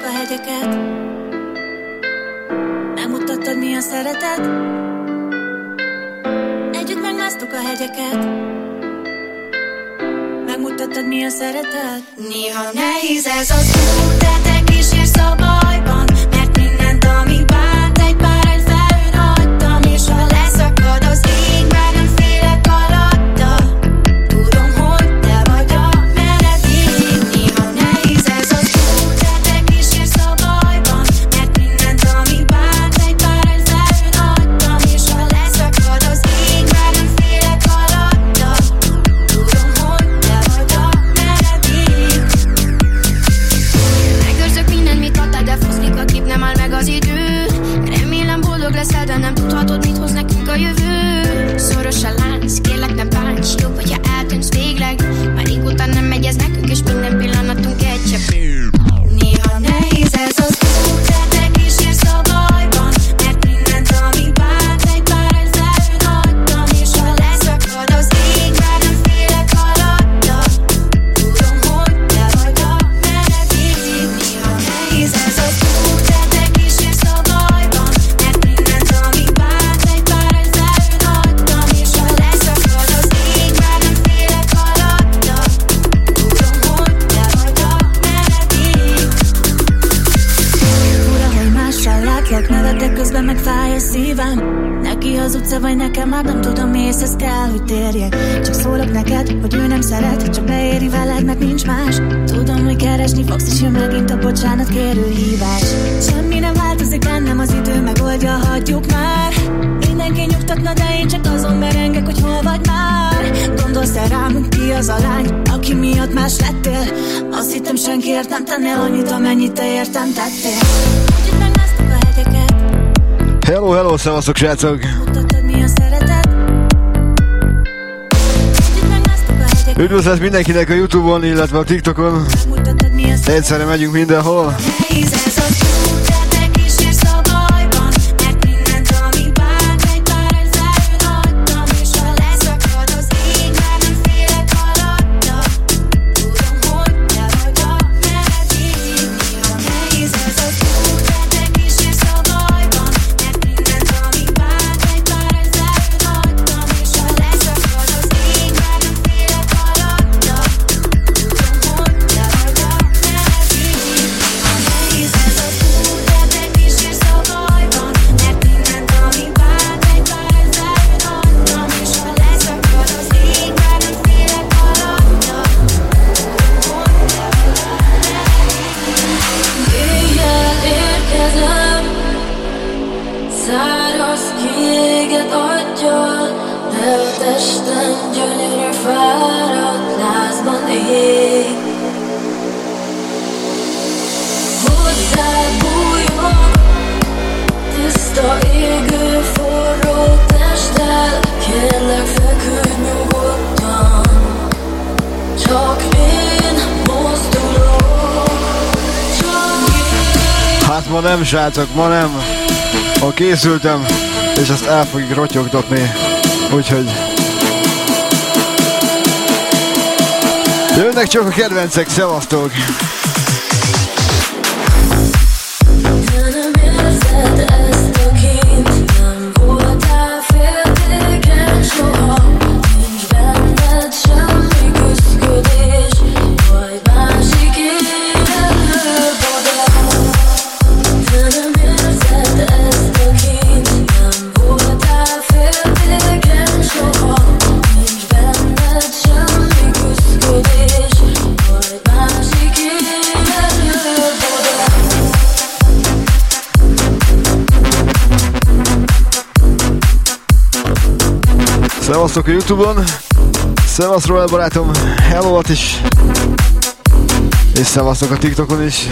csak a hegyeket. Nem mutattad mi a szeretet? Együtt megmásztuk a hegyeket. Megmutattad mi a szeretet? Néha nehéz ez az út, de te kísérsz a bajban Mert mindent, ami bár szavazok, srácok! Üdvözlet mindenkinek a Youtube-on, illetve a TikTokon! Egyszerre megyünk mindenhol! srácok, ma nem. Ha készültem, és ezt el fogjuk rotyogtatni. Úgyhogy... Jönnek csak a kedvencek, szevasztok! Szevasztok a Youtube-on. Szevasz Royal barátom, hello is. És szevasztok a TikTokon is.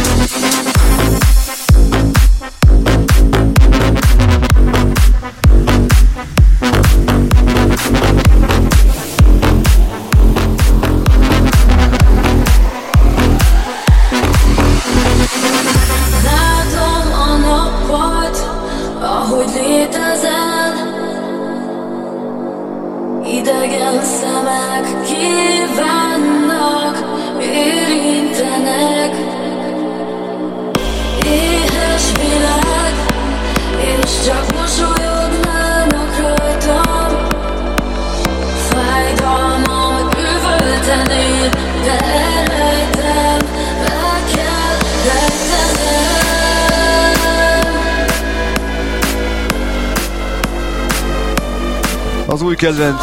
Kedvenc.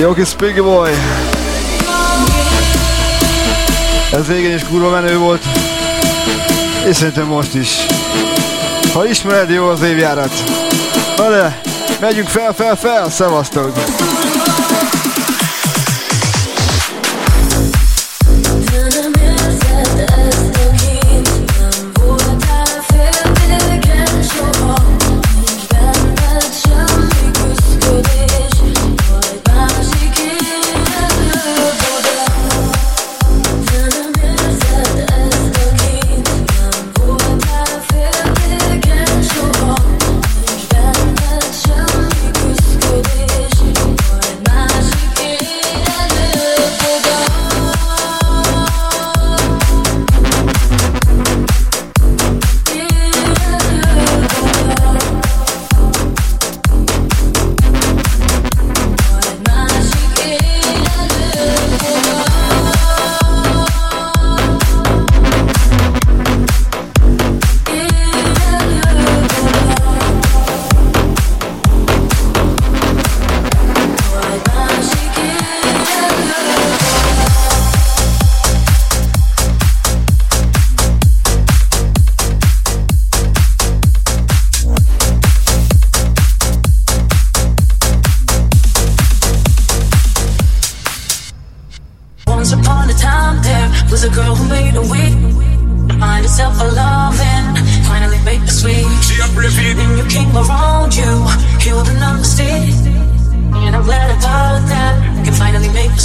Jó kis Piggy Boy. Ez régen is kurva menő volt. És szerintem most is. Ha ismered, jó az évjárat. Na megyünk fel, fel, fel, szevasztok!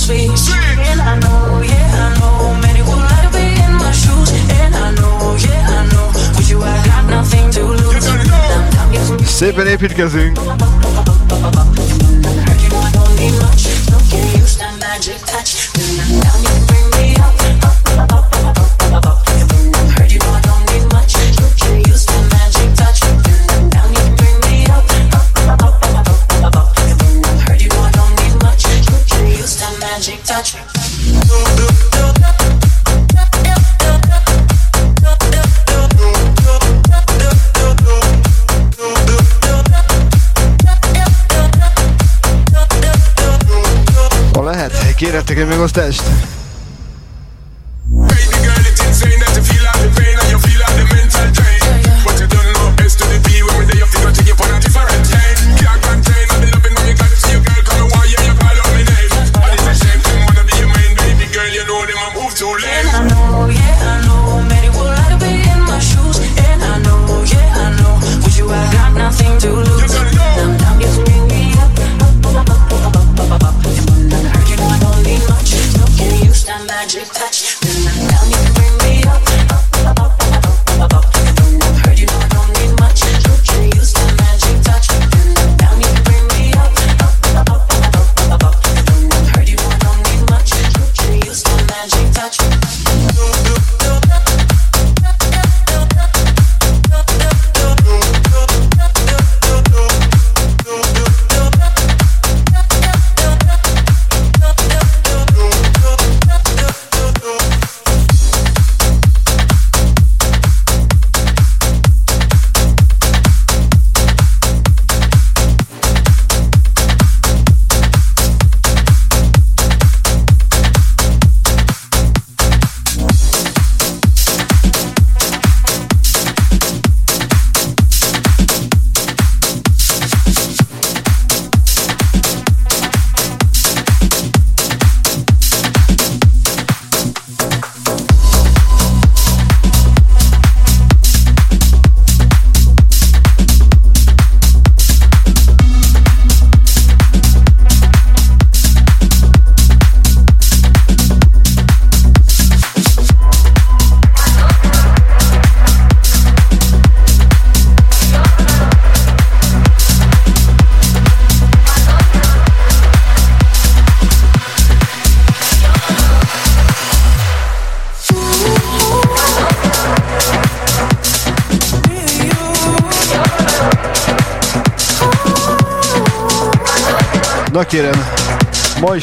sweet. And I know, yeah, I know, many would like to be in my shoes. And I know, yeah, I know, with you I got nothing to lose. Szépen építkezünk! Don't get used to magic touch. Quédate que me.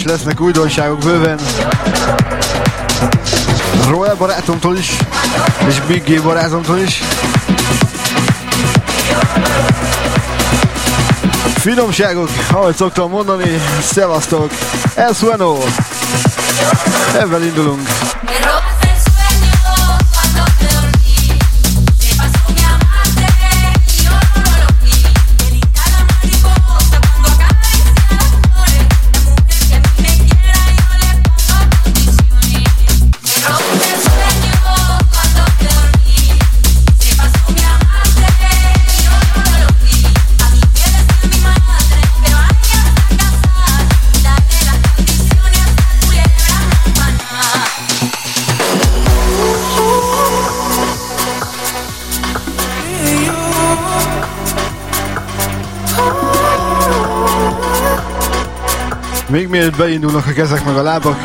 és lesznek újdonságok bőven. Roel barátomtól is, és Big G barátomtól is. Finomságok, ahogy szoktam mondani, szevasztok, ez Ebben indulunk. mielőtt beindulnak a kezek meg a lábak,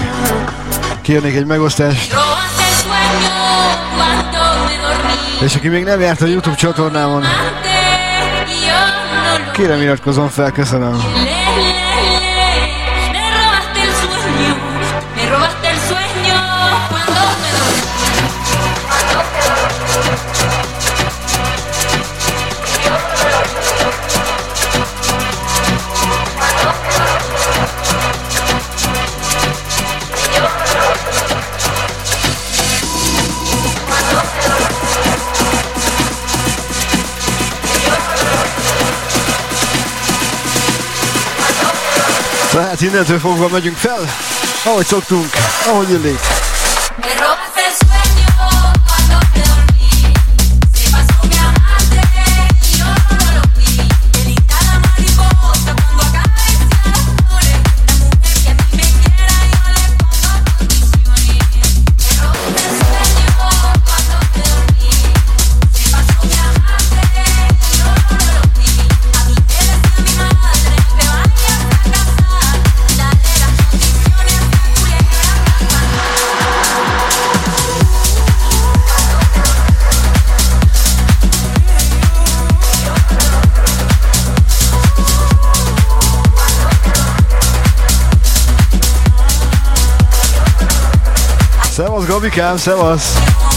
kérnék egy megosztást. És aki még nem járt a Youtube csatornámon, kérem iratkozom fel, köszönöm. Hát innentől fogva megyünk fel, ahogy szoktunk, ahogy illik. Gavs, that was.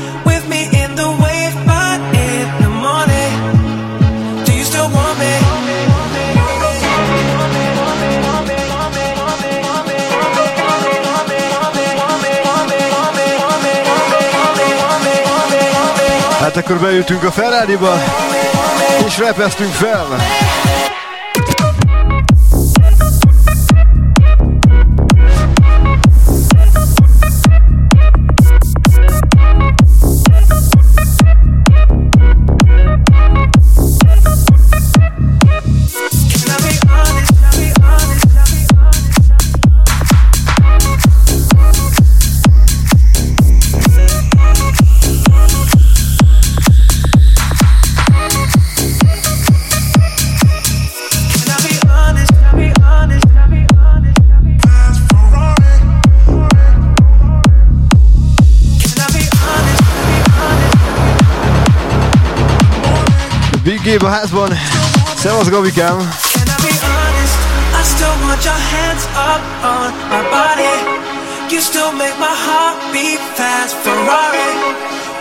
akkor beültünk a ferrari és repesztünk fel. but has one. Servus, Gobi Cam. Can I be honest? I still want your hands up on my body. You still make my heart beat fast, Ferrari.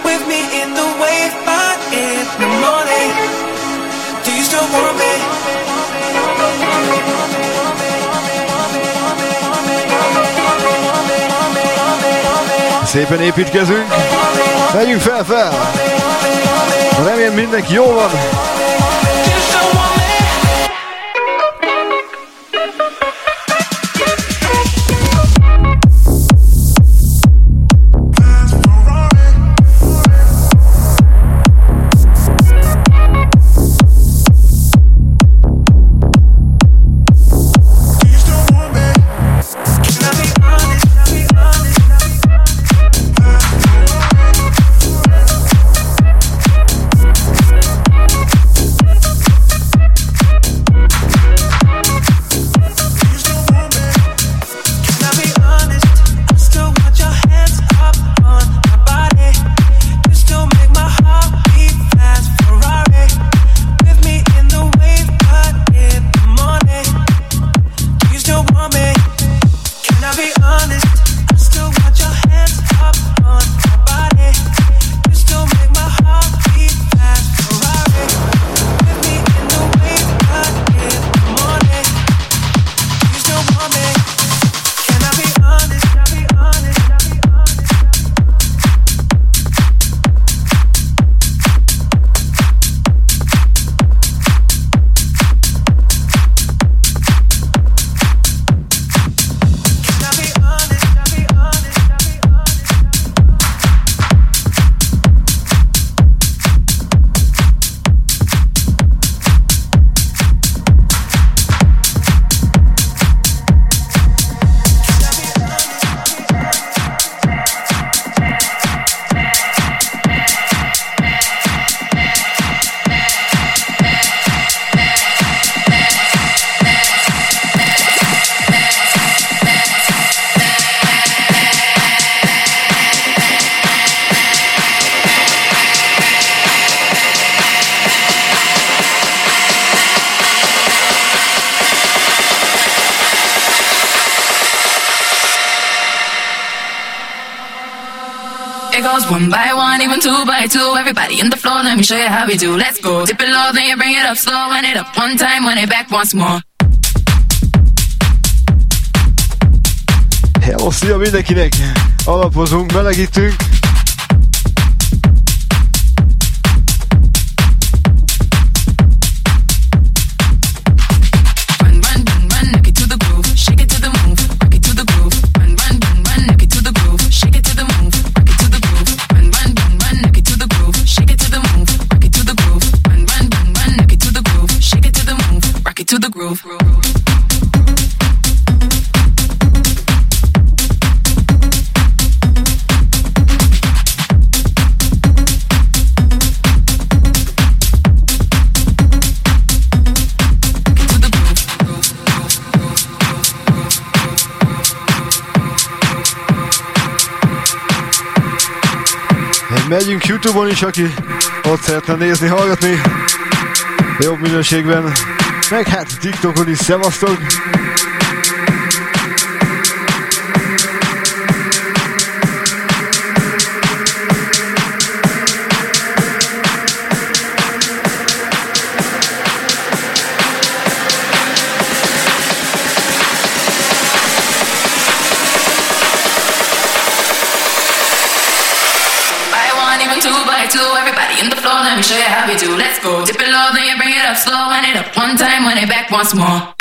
With me in the wave, but in the morning. Do you still want me? Szépen építkezünk, megyünk fel, fel! Remélem mindenki jó van. One by one, even two by two. Everybody in the floor, let me show you how we do. Let's go. Dip it low, then you bring it up slow. Run it up one time, run it back once more. Hello, szia mindenkinek! Alapozunk, melegítünk, Megyünk Youtube-on is, aki ott szeretne nézni, hallgatni. Jobb minőségben. Meg hát TikTokon is szevasztok. show you how we do. Let's go. Dip it low, then you bring it up slow. Wind it up one time, wind it back once more.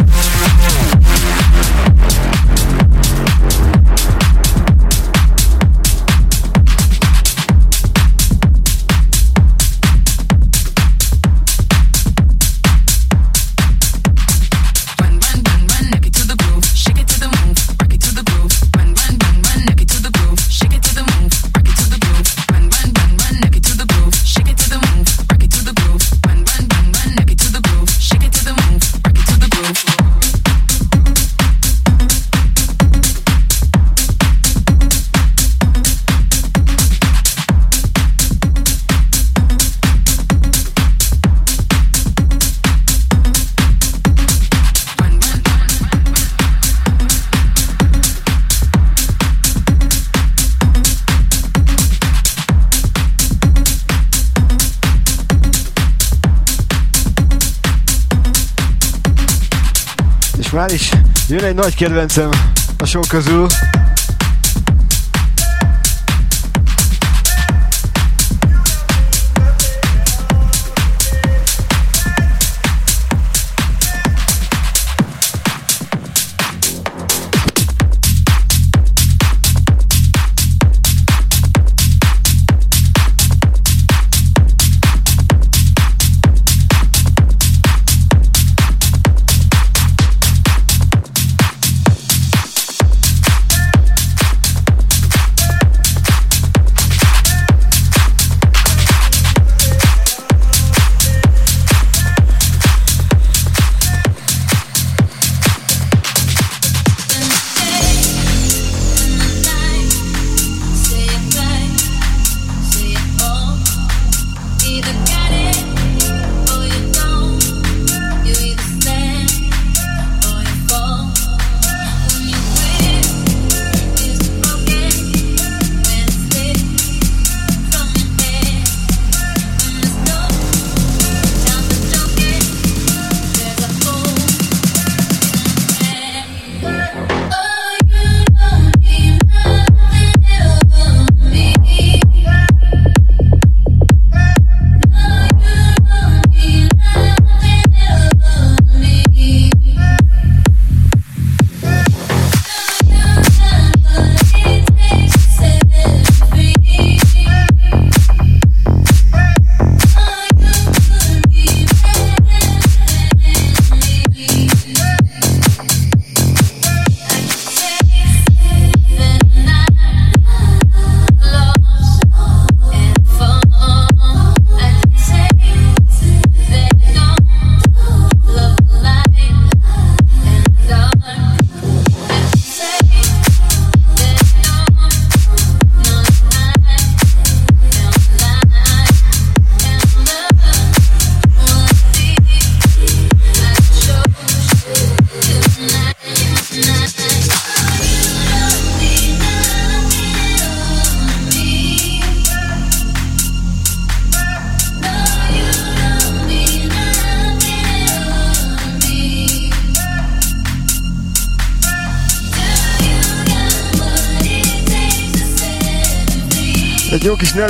Jön egy nagy kedvencem a sok közül.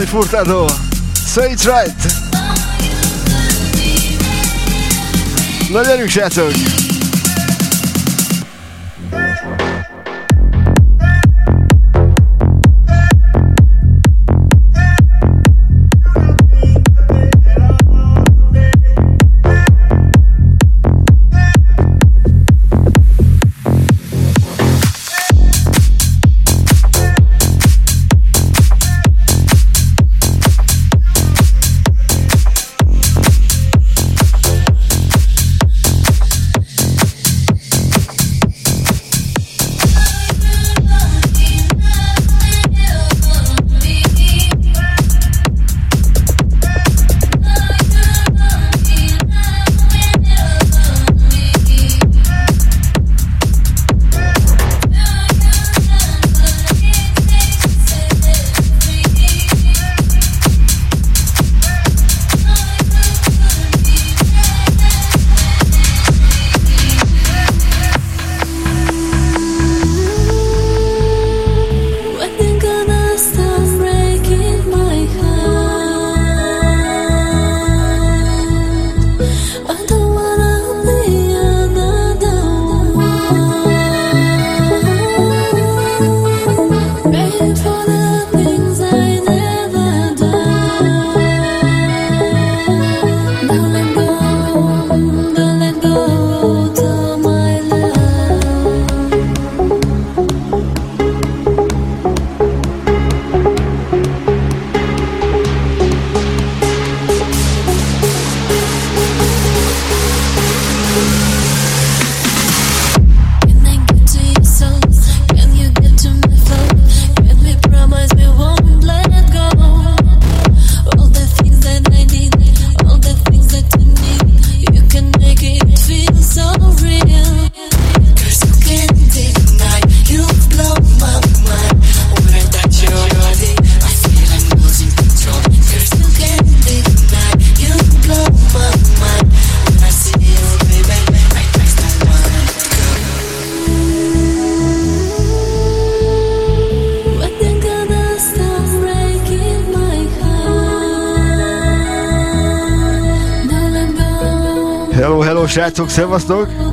Furtado. Say it's right. Na gyerünk, srácok!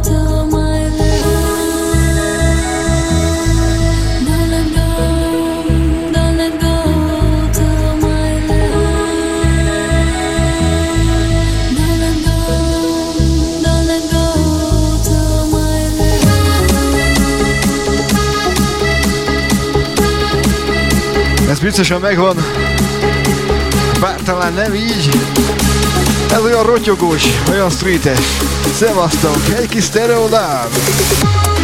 Till my Ez biztosan megvan. Bár talán nem így. Ez olyan rotyogós, olyan streetes. Szevasztok, egy kis stereo love.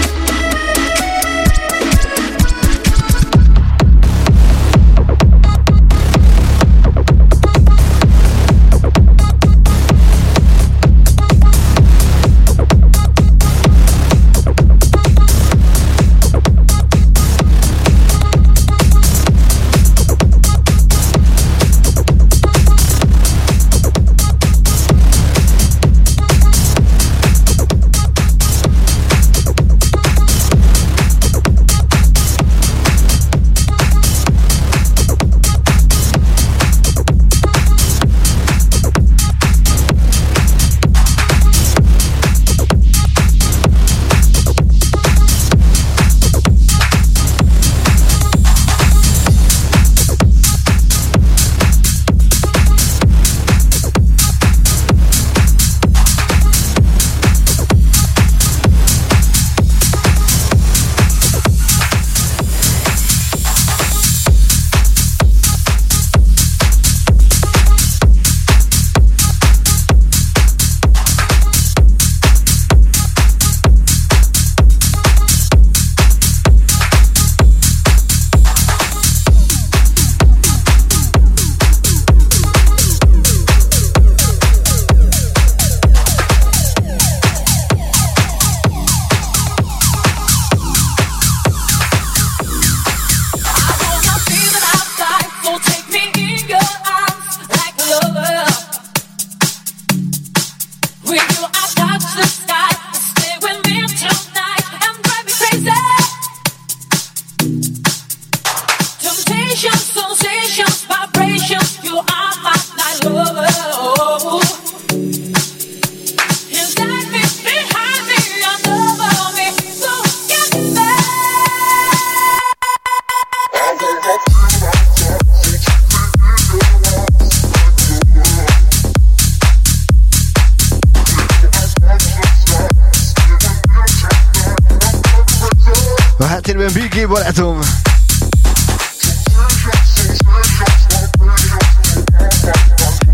Háttérben BG barátom.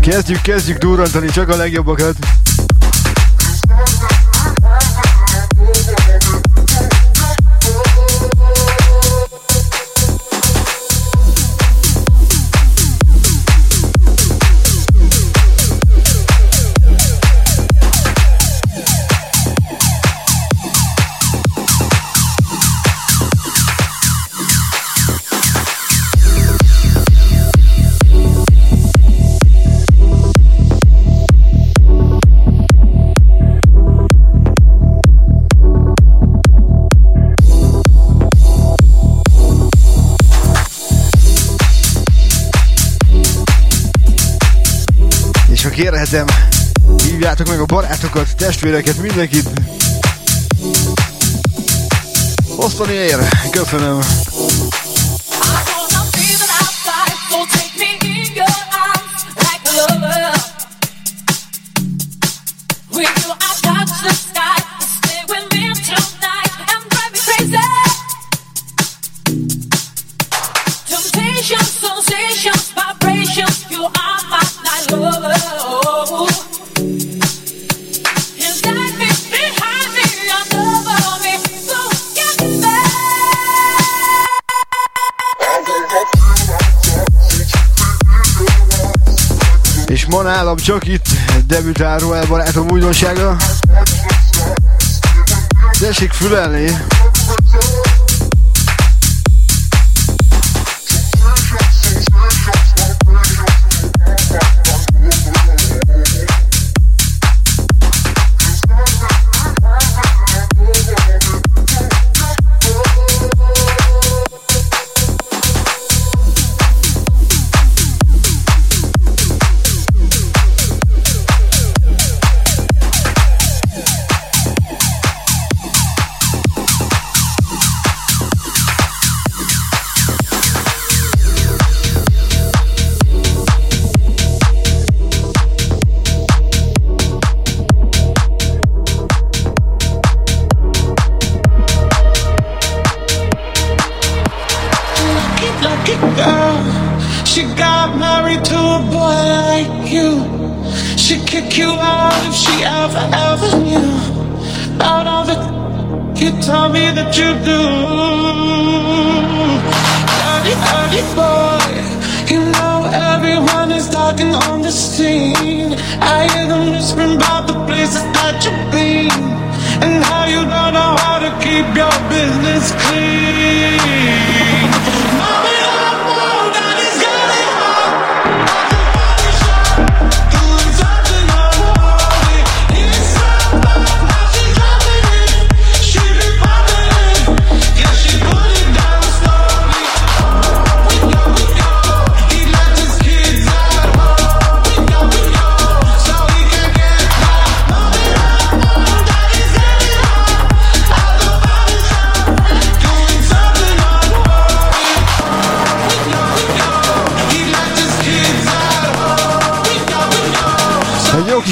Kezdjük, kezdjük durrantani csak a legjobbakat. Kérhetem, hívjátok meg a barátokat, testvéreket, mindenkit. Osztani ér, köszönöm. Nálam csak itt debütál Royal barátom újdonsága. Tessék fülelni!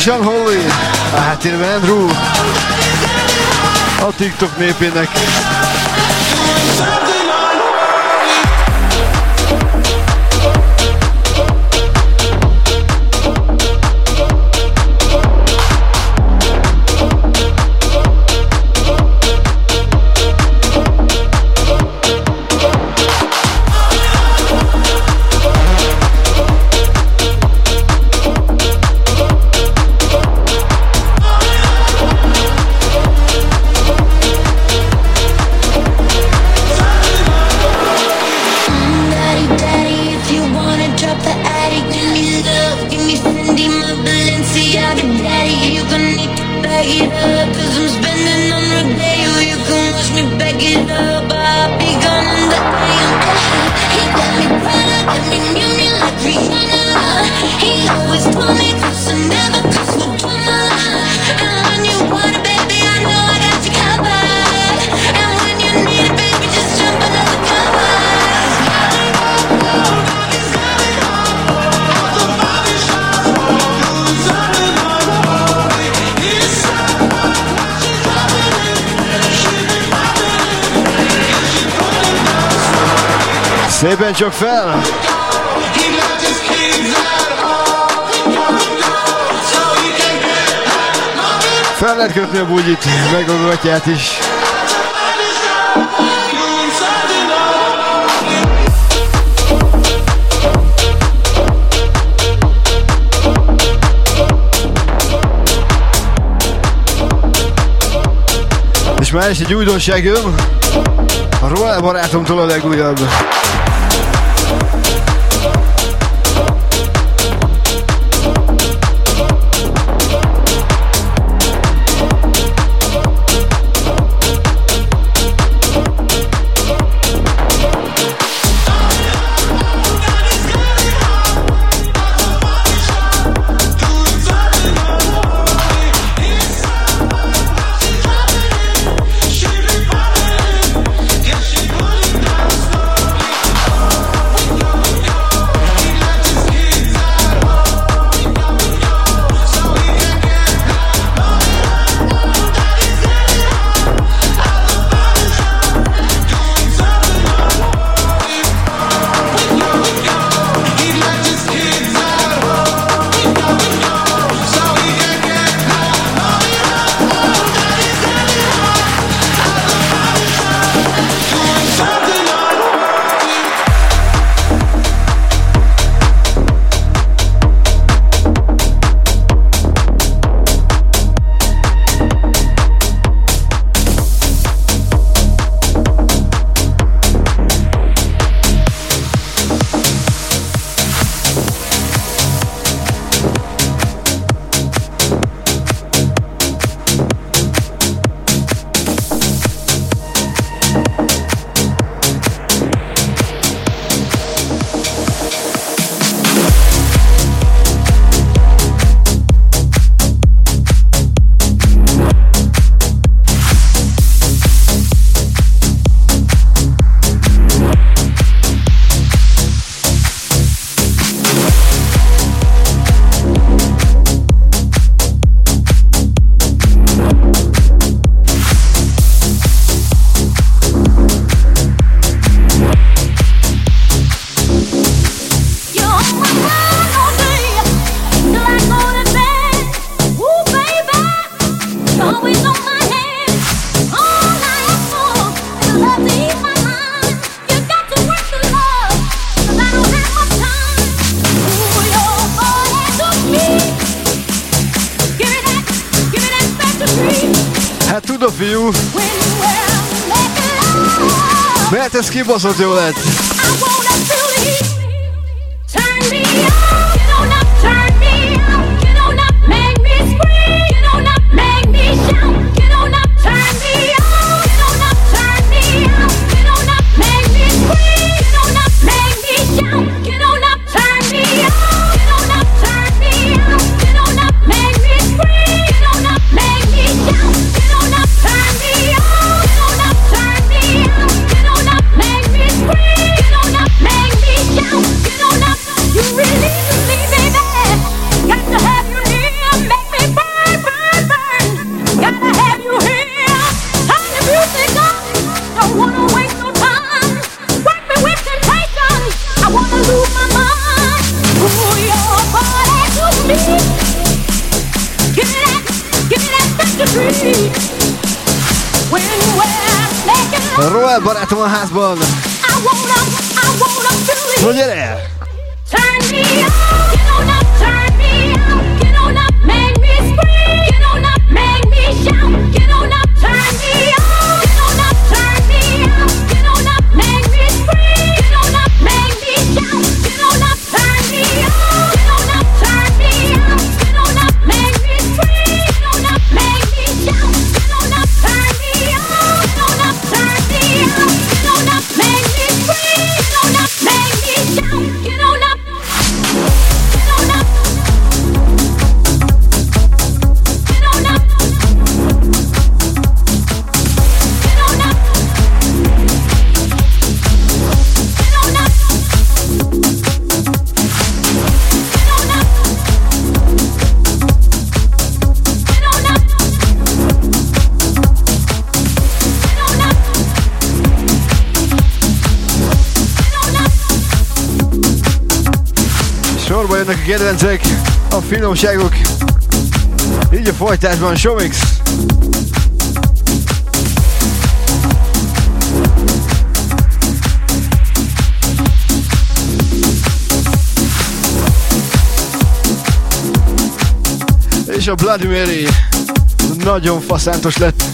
Sean Holly, hát én Andrew, a TikTok népének. ebben csak fel. Fel lehet kötni a bugyit, meg a gatyát is. És már is egy újdonság jön, a Royal barátomtól a legújabb. People Society. kedvencek, a finomságok. Így a folytásban Showmix. És a Bloody Mary nagyon faszántos lett.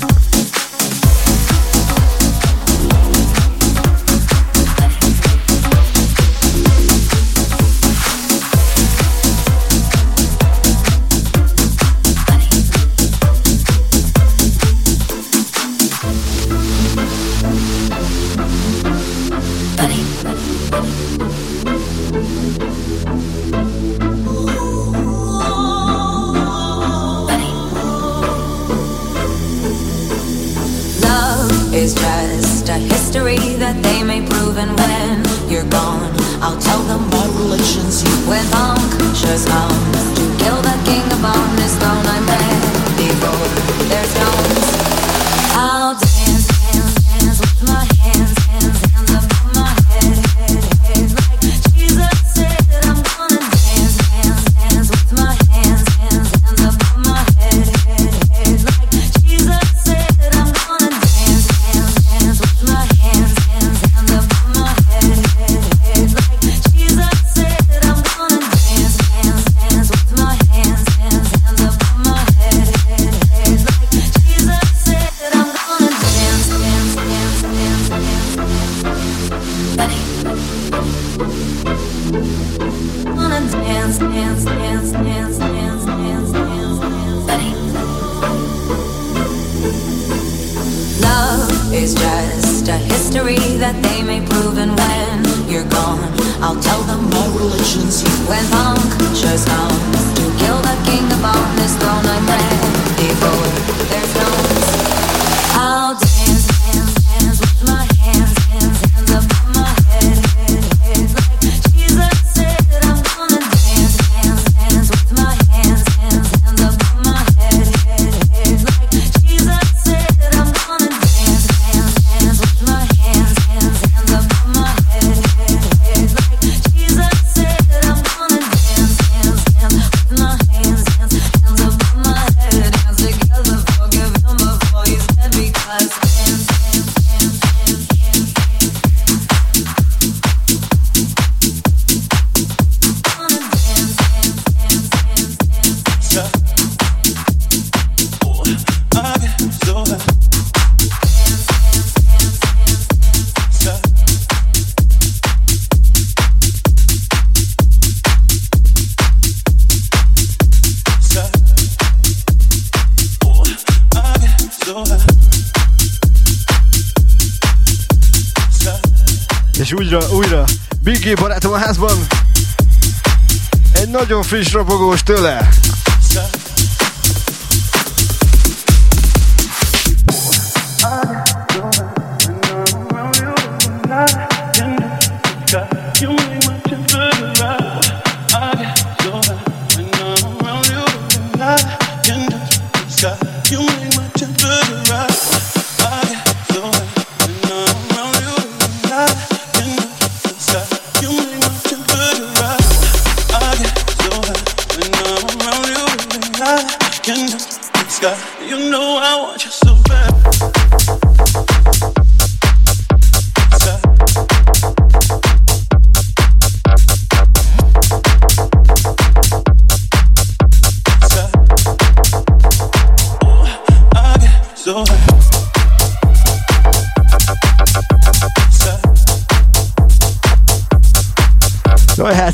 friss ropogós tőle.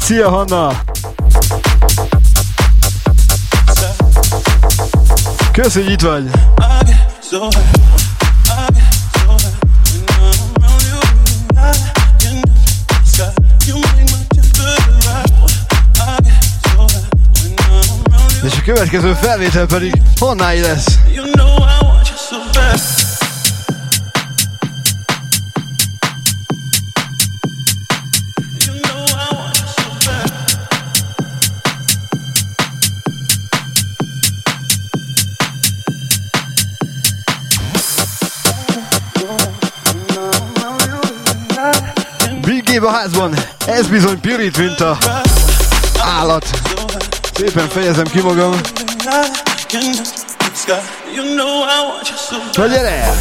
Szia Hanna! Kösz, hogy itt vagy! És a következő felvétel pedig honnáé lesz. You know a házban. Ez bizony pirít, mint a állat. Szépen fejezem ki magam. Na gyere!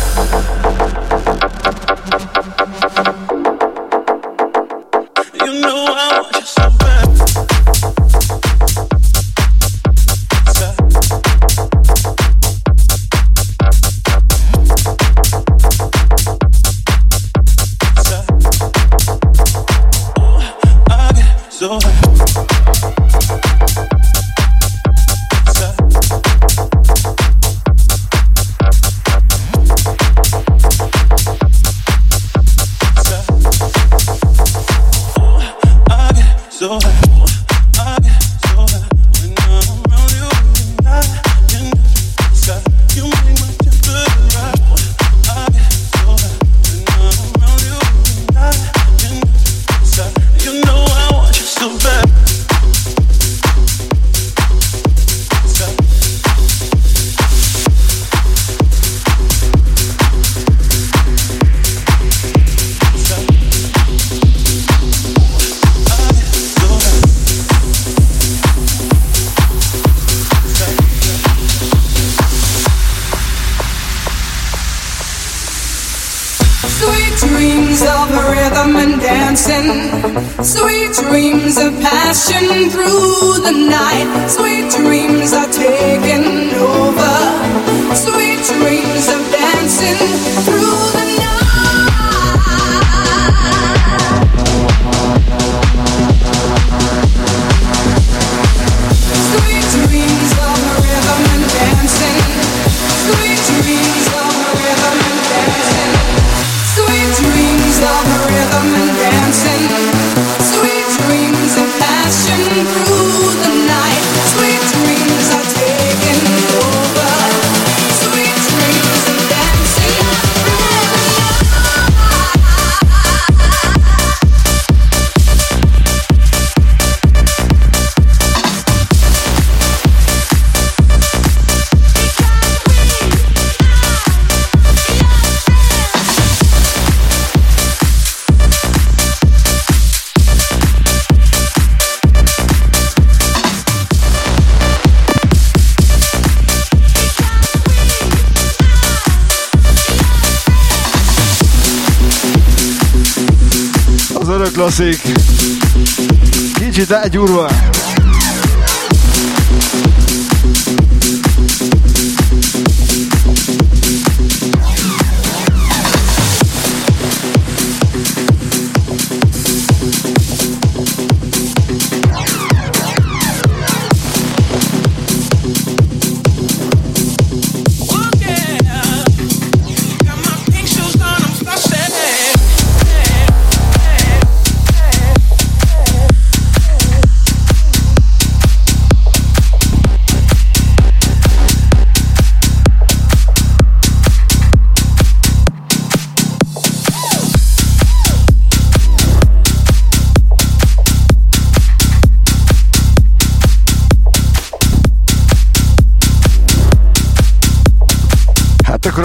klasszik. Kicsit.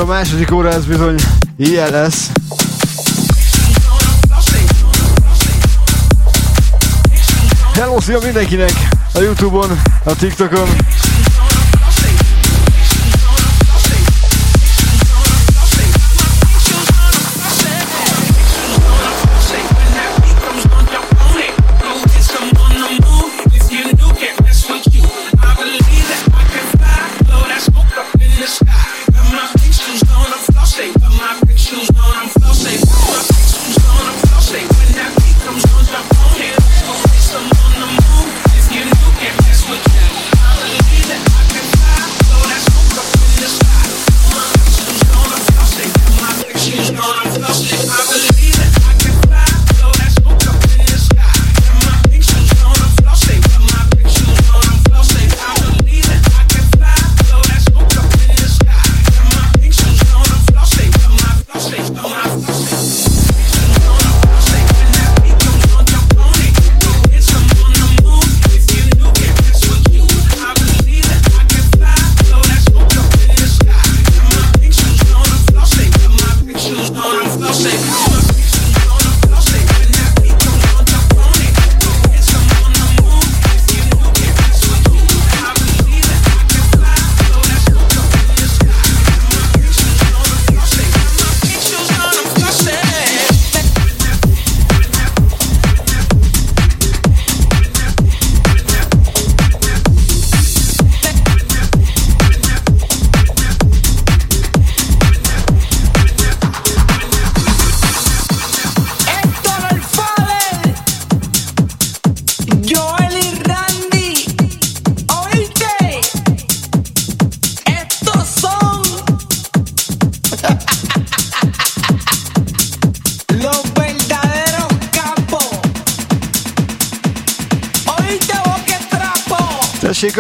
A második óra ez bizony ilyen lesz. Hello, szia mindenkinek a Youtube-on, a TikTokon,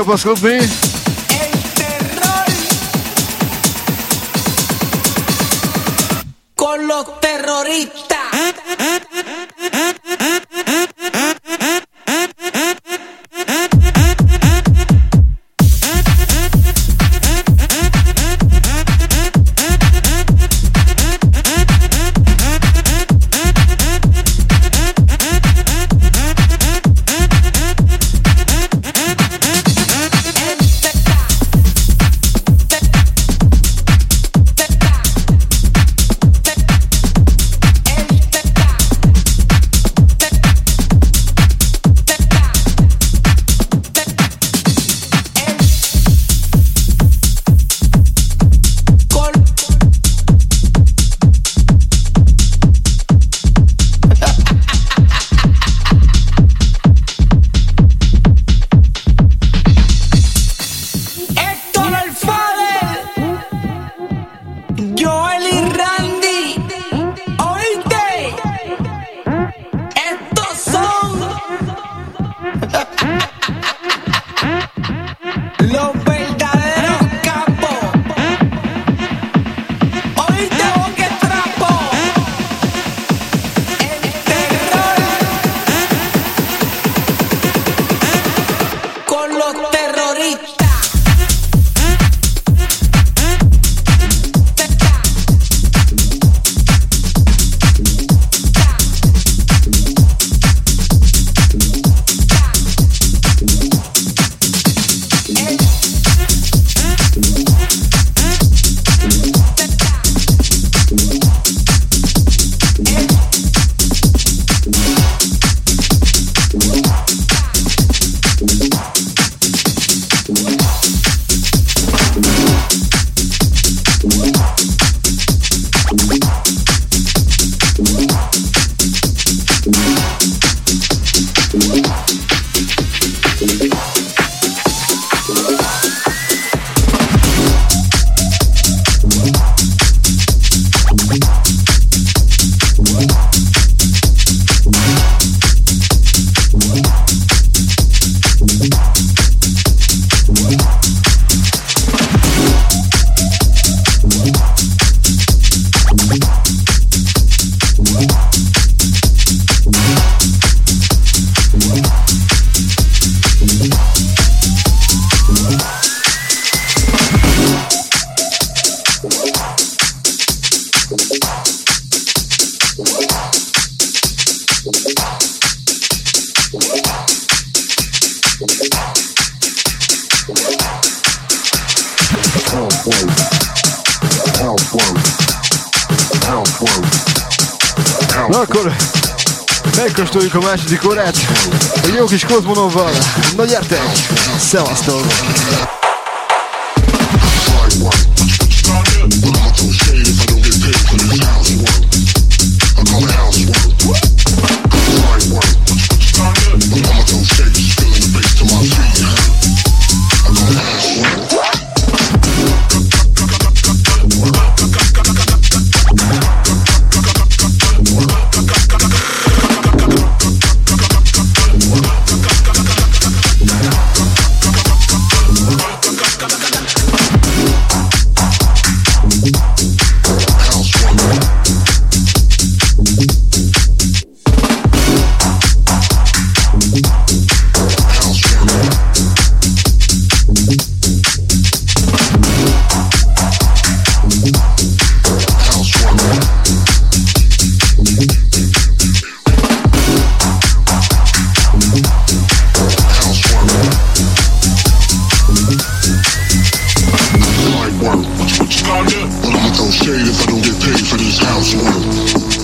Pascal Bem. Második órát egy jó kis kozmonovval. Na gyertek! Szevasztok!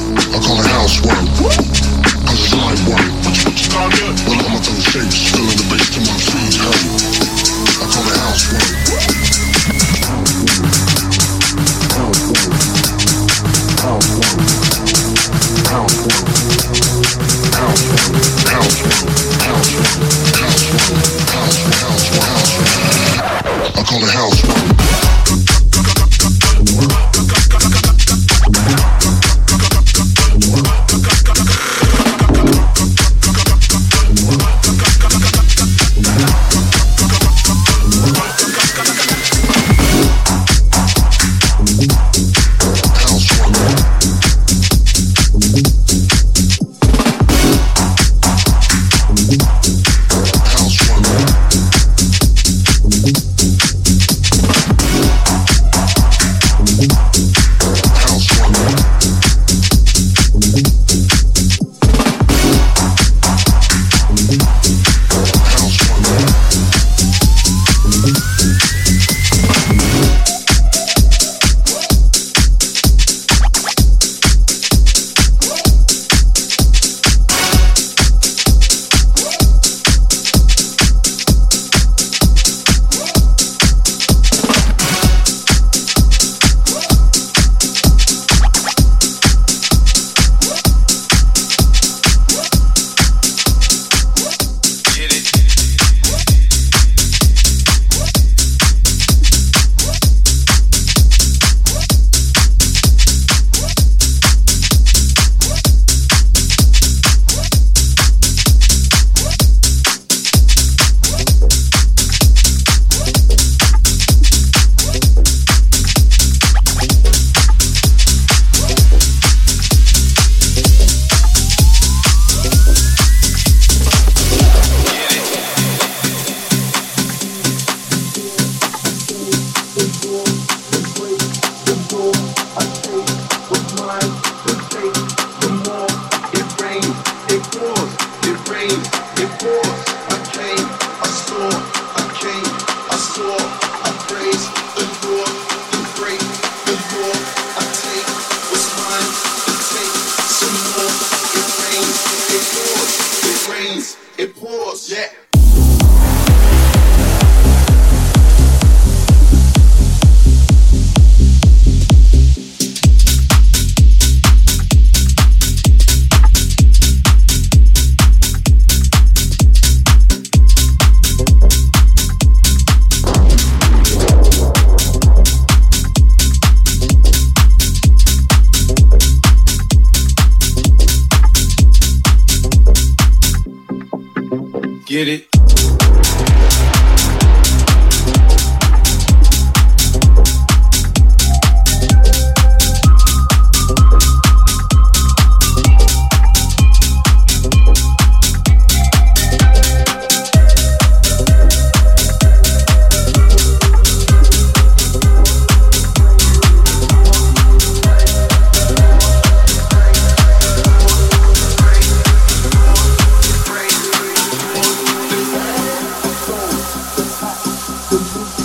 I call it housework. Cause it's light work. Well, all my other shapes fill the bass to my feet Hey, I call it housework. I call it housework.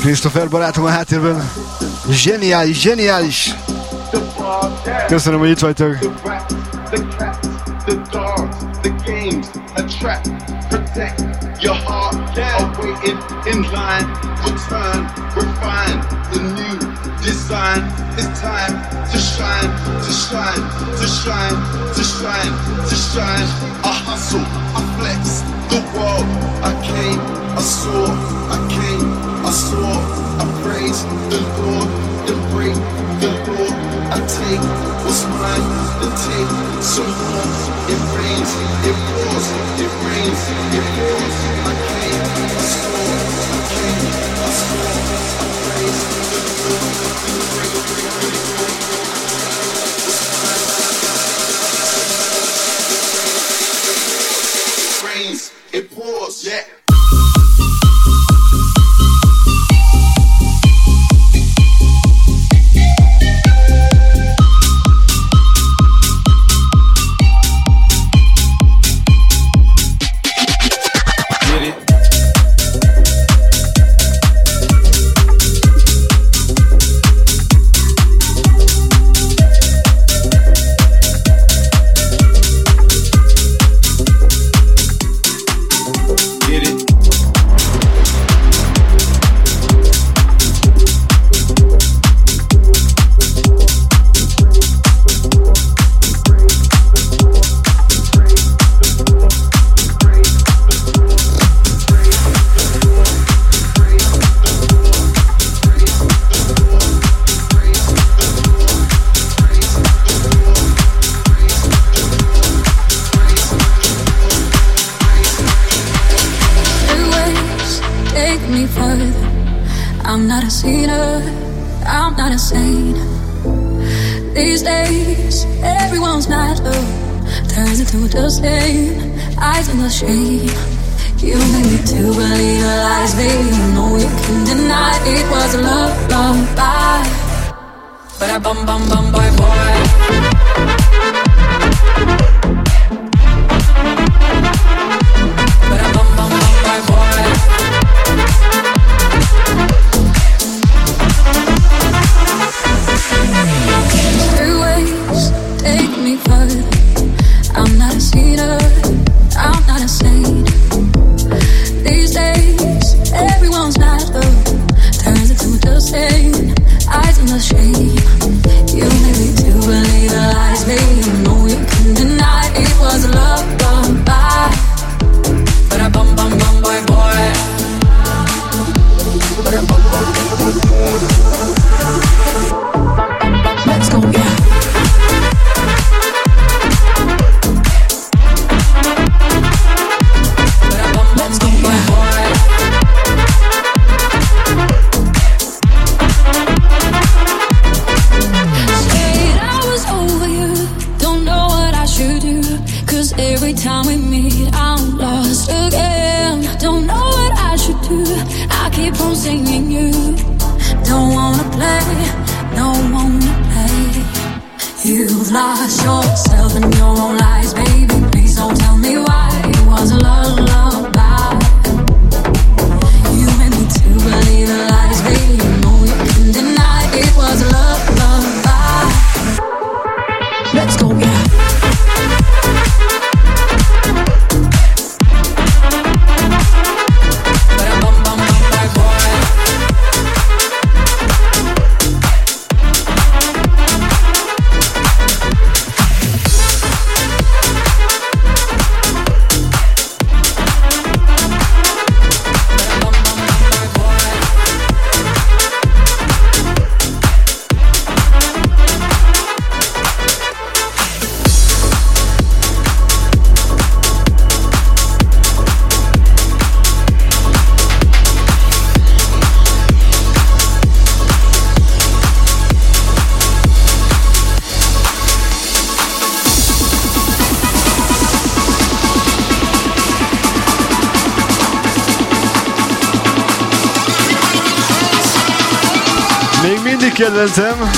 Christopher barátom a háttérben. Zseniális, zseniális! Köszönöm, hogy itt vagytok. Design time to shine, to to to to hustle, flex the world. I came, I saw, I came sword. I praise the Lord, then break the I take what's mine, and take some more. It rains, it pours, it rains, it pours. I I I I. I. yourself in your own life. Richard Anselmo.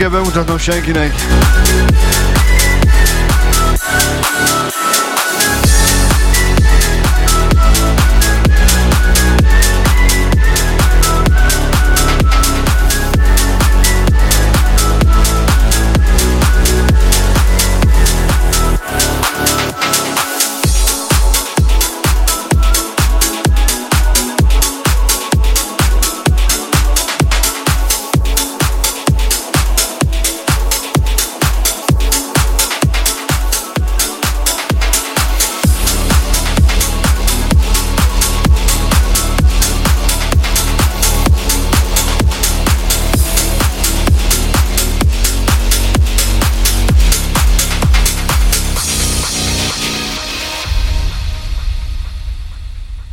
Kell bemutatnom senkinek.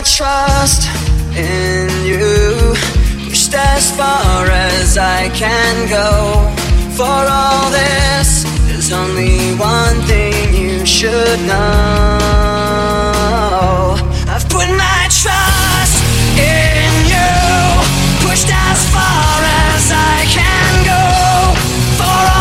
my trust in you, pushed as far as I can go. For all this, there's only one thing you should know. I've put my trust in you, pushed as far as I can go. For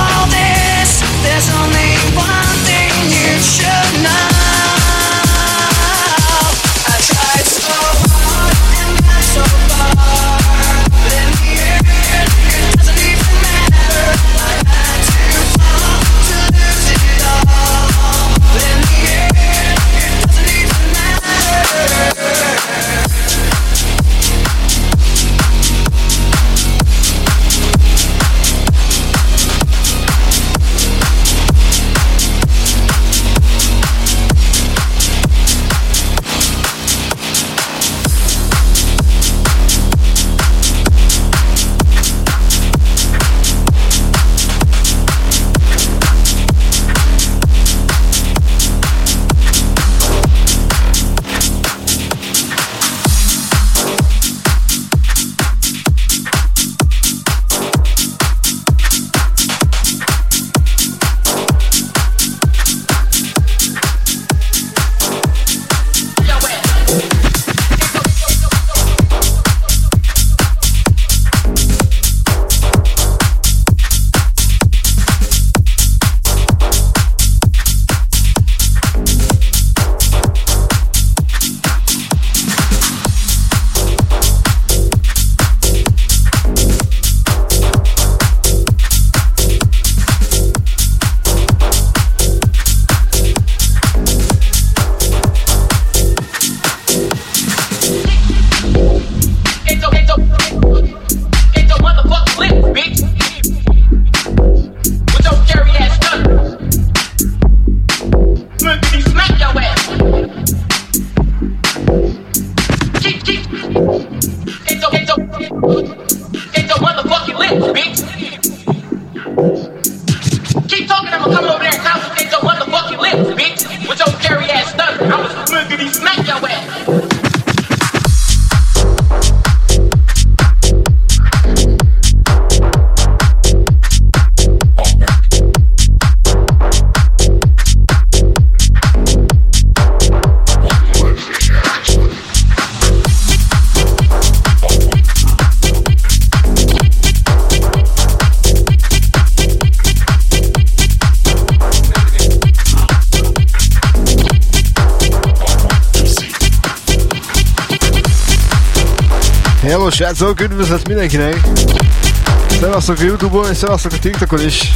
Srácok, üdvözlet mindenkinek! Szevasztok a Youtube-on és szevasztok a TikTokon is!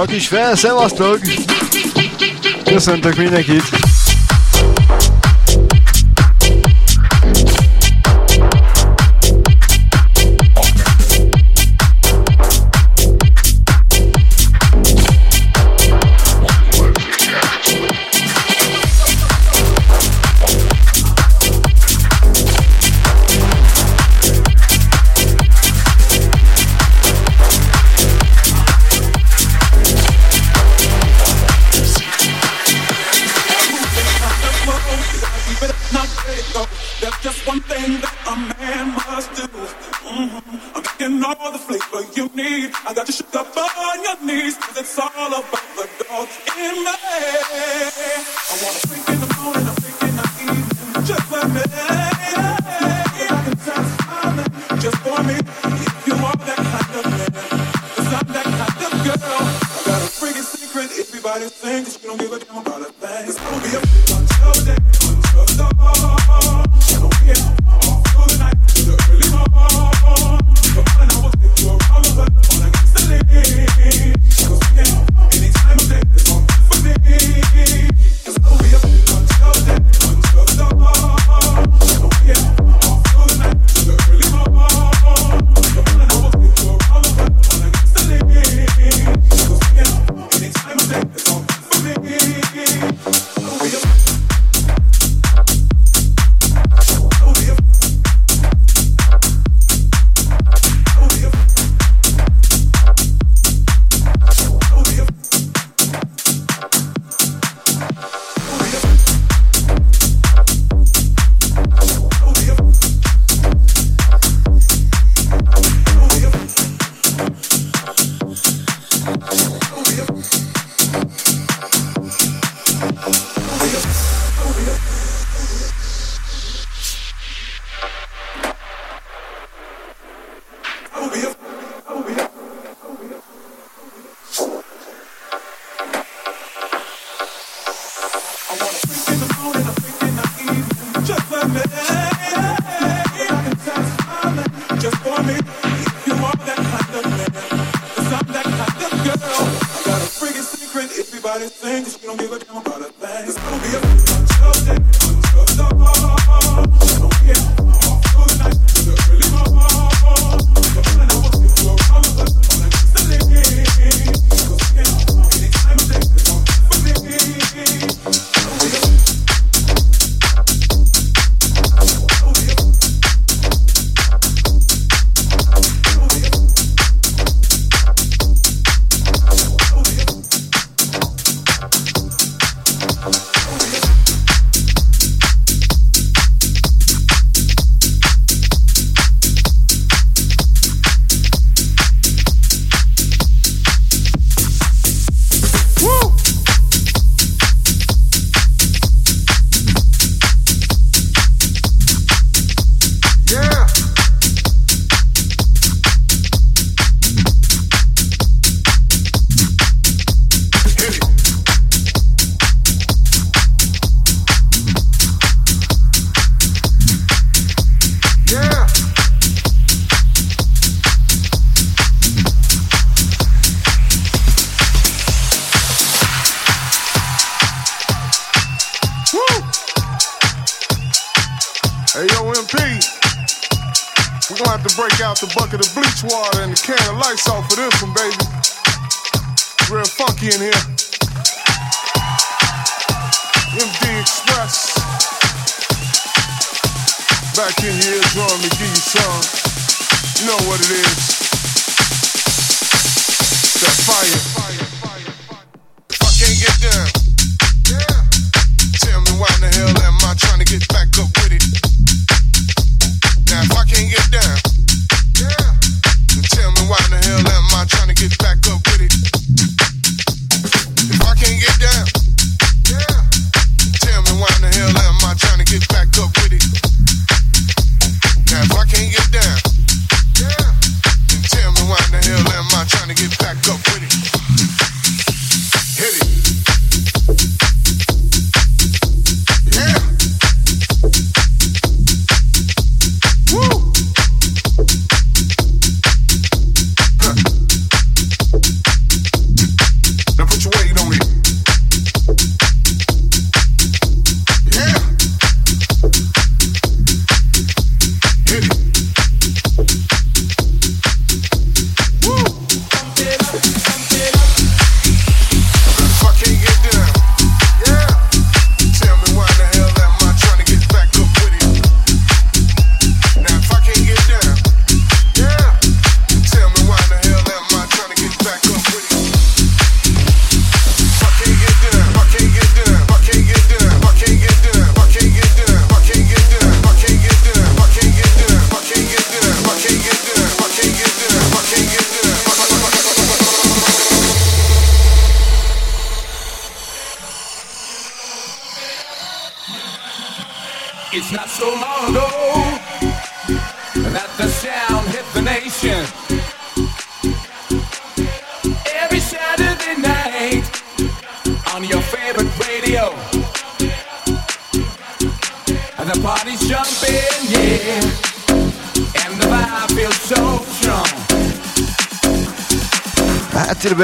Csak is fel, szevasztok! Köszöntök mindenkit!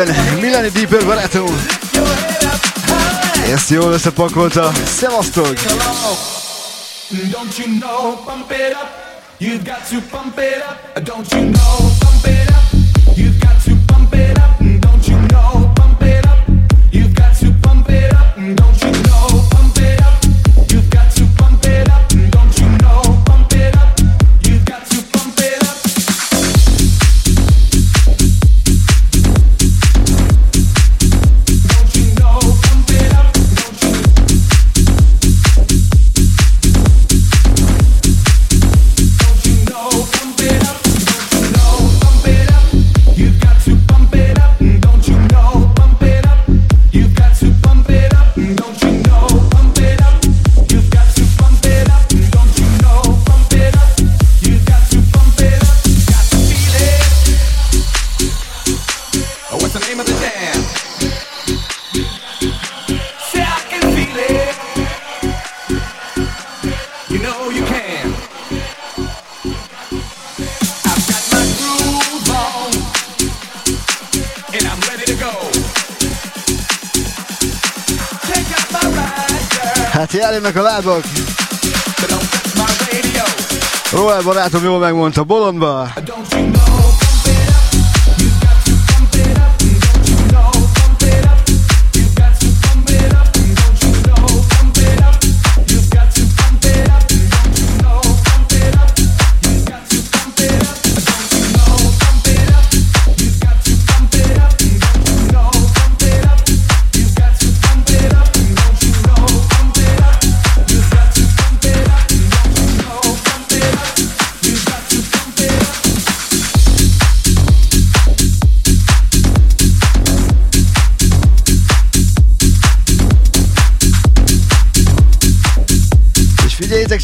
Deepen, Milani Deepen barátunk. Ezt jól Don't you know, pump it up. You got to pump it up. Don't you know, pump it up. jönnek a lábak. Roland barátom jól megmondta, bolondba!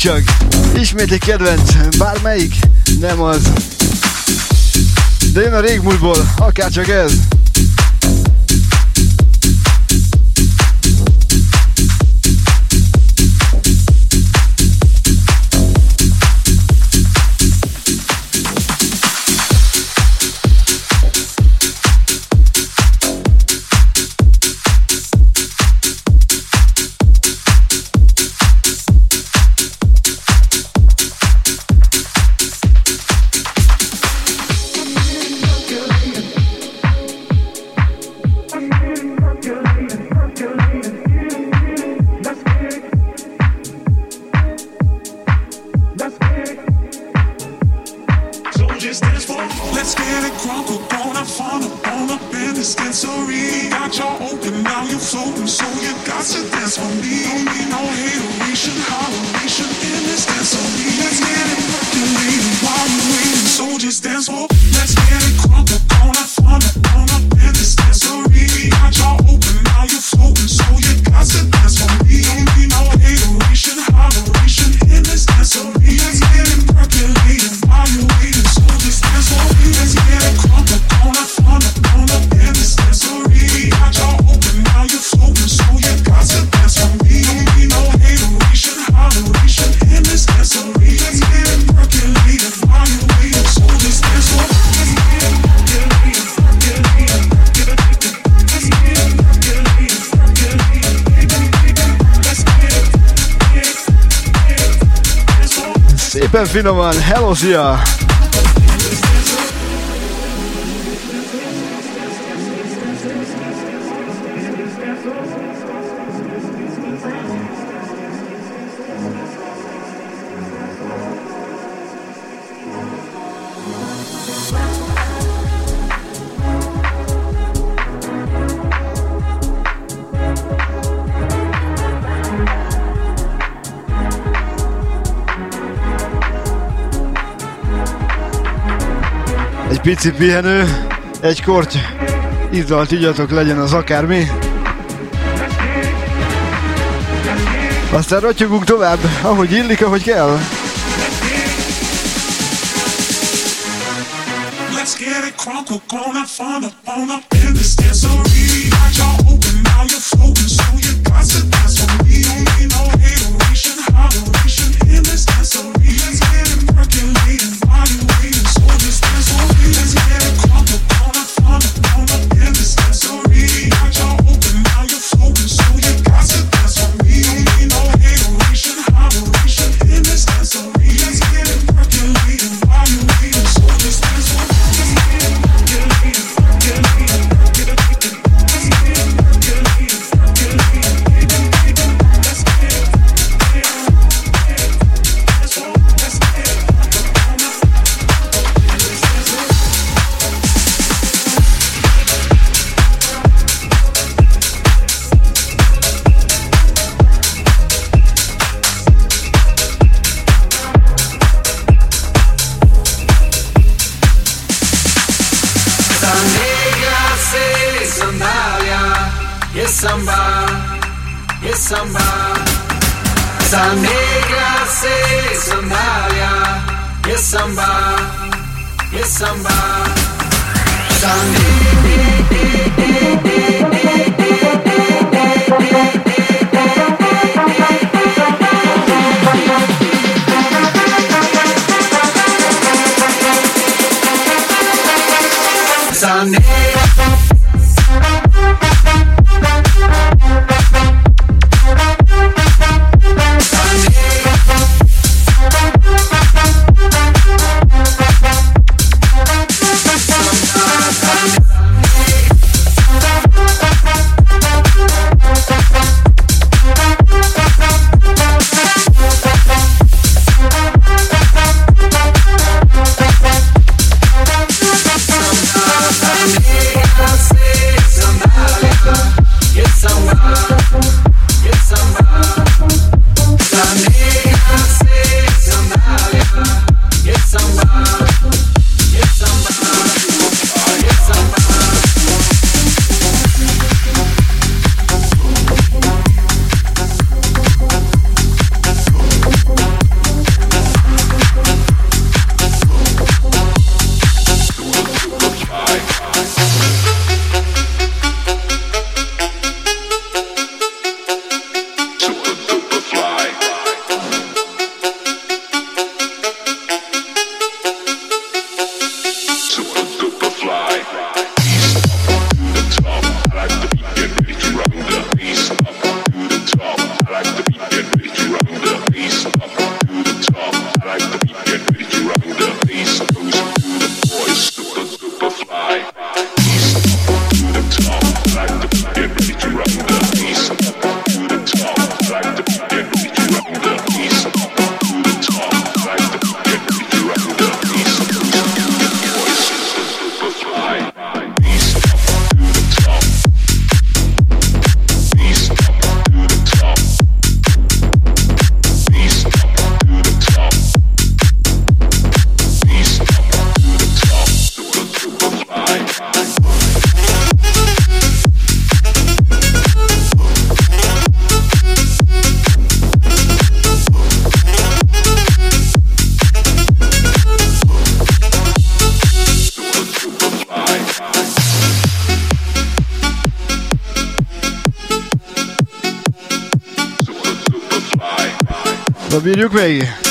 csak. Ismét egy kedvenc, bármelyik, nem az. De jön a régmúltból, akár csak ez. Let's get it crumpled, gonna funnel on up in this sensory. Got y'all open, now you're floating, so you got to dance for me. Don't need no hateration, holleration in this sensory. Let's get it percolating while you waiting, so just dance for. Let's get it crumpled, gonna funnel. Ben Finoman Helosia pici pihenő, egy korty italt igyatok, legyen az akármi. Aztán rotyogunk tovább, ahogy illik, ahogy kell. Let's get it crunk, we're gonna find a, on a, in this dance Uruguay.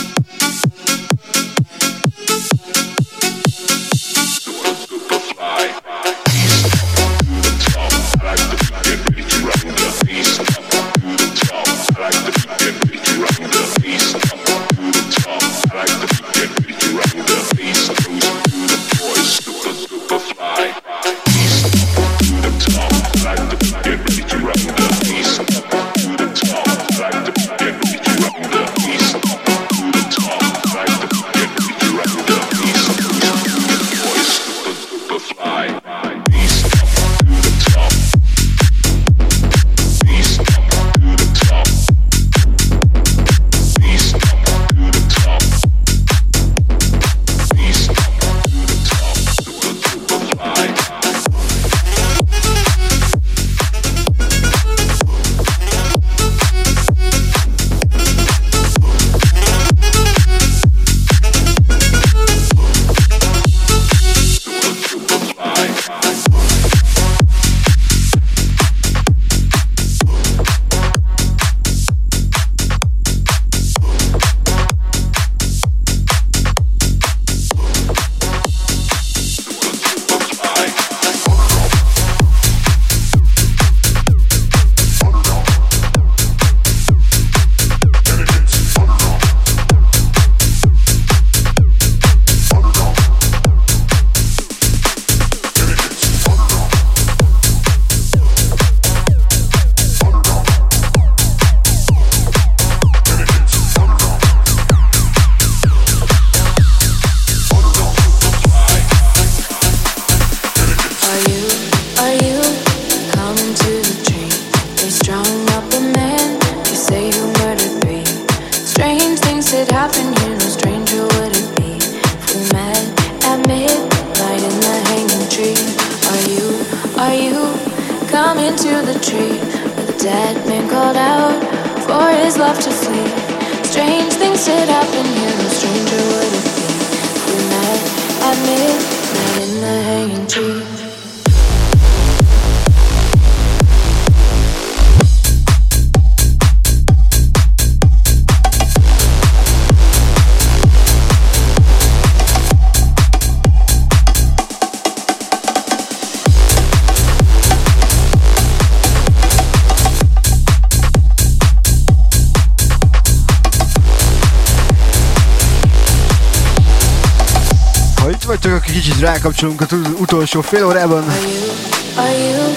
rákapcsolunk az utolsó fél órában. Are you, are you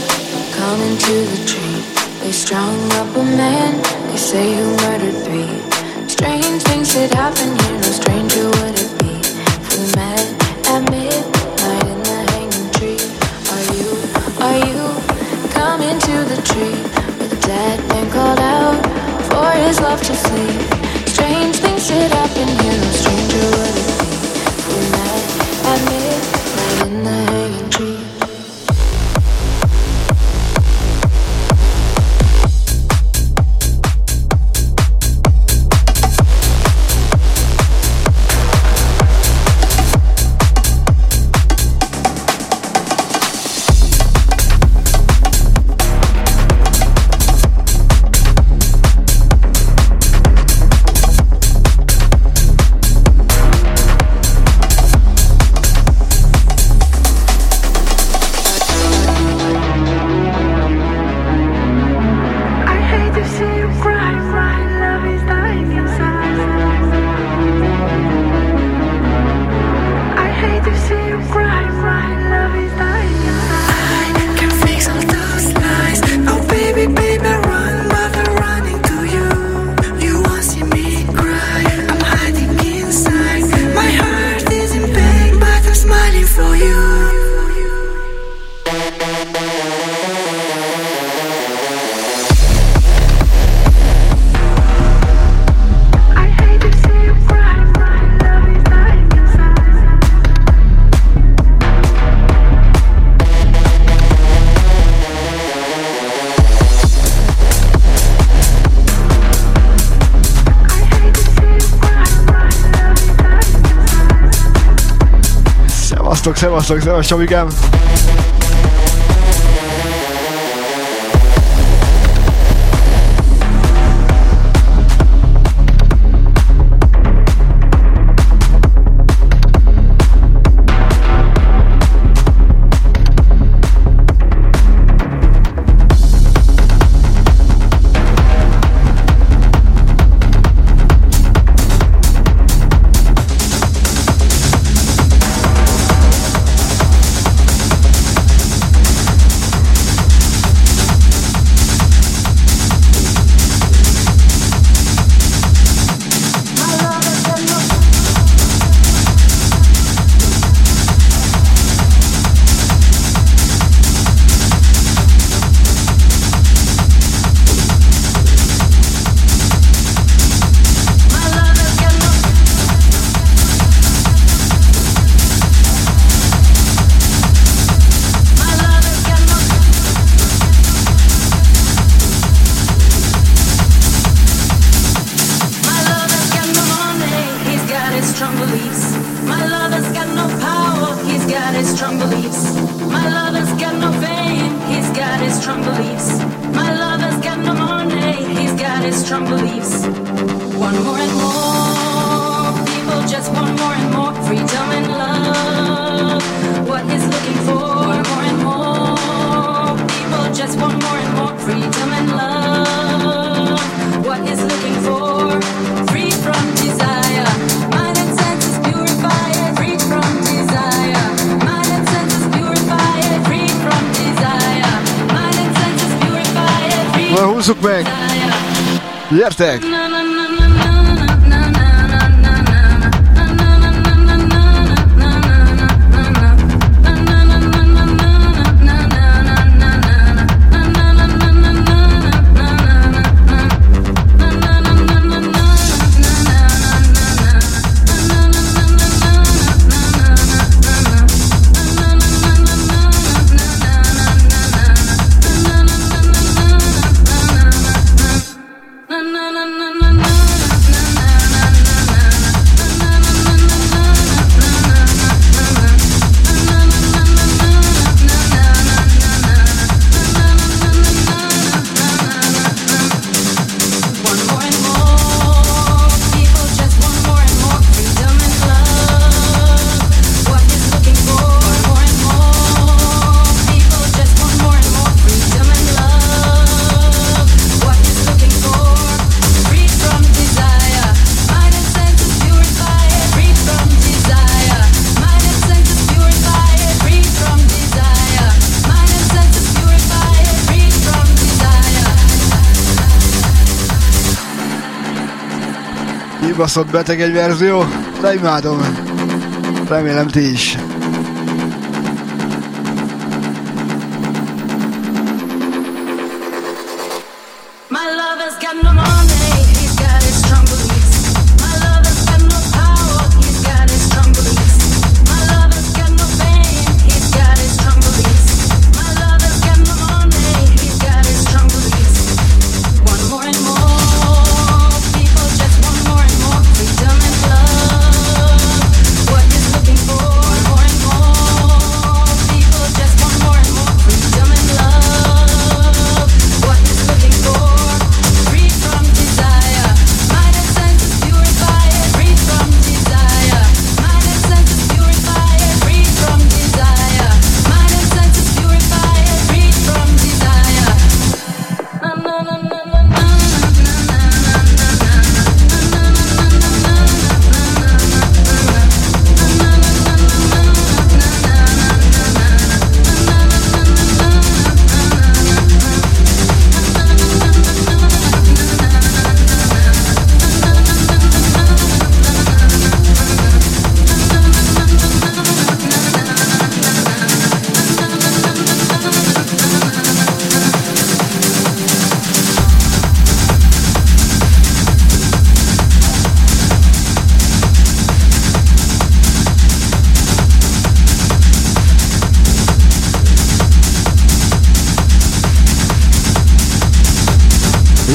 coming to the tree? They strung up a man, they say you murdered three. Strange things that happen here, no stranger would it be. We met at midnight in the hanging tree. Are you, are you coming to the tree? Dead man called out for his love to sleep. Strange things that happen here. szevasztok, szevasztok, Csabikám! baszott beteg egy verzió, de imádom. Remélem ti is.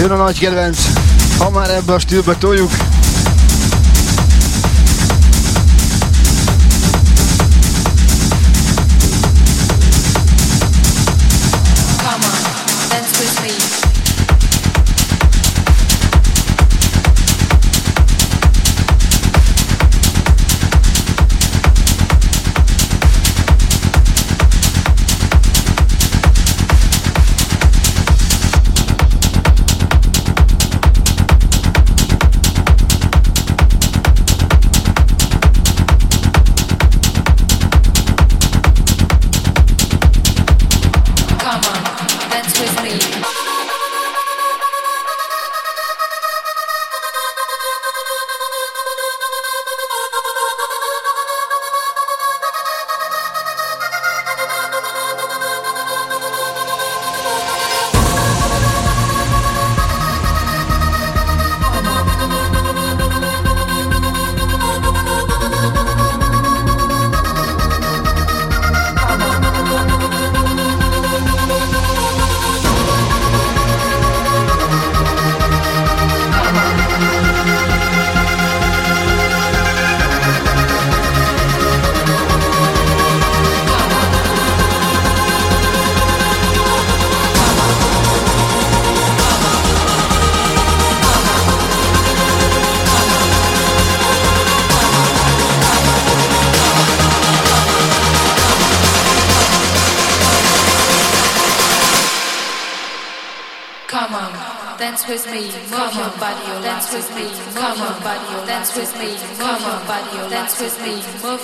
jön a nagy kedvenc. Ha már ebbe a stílbe toljuk,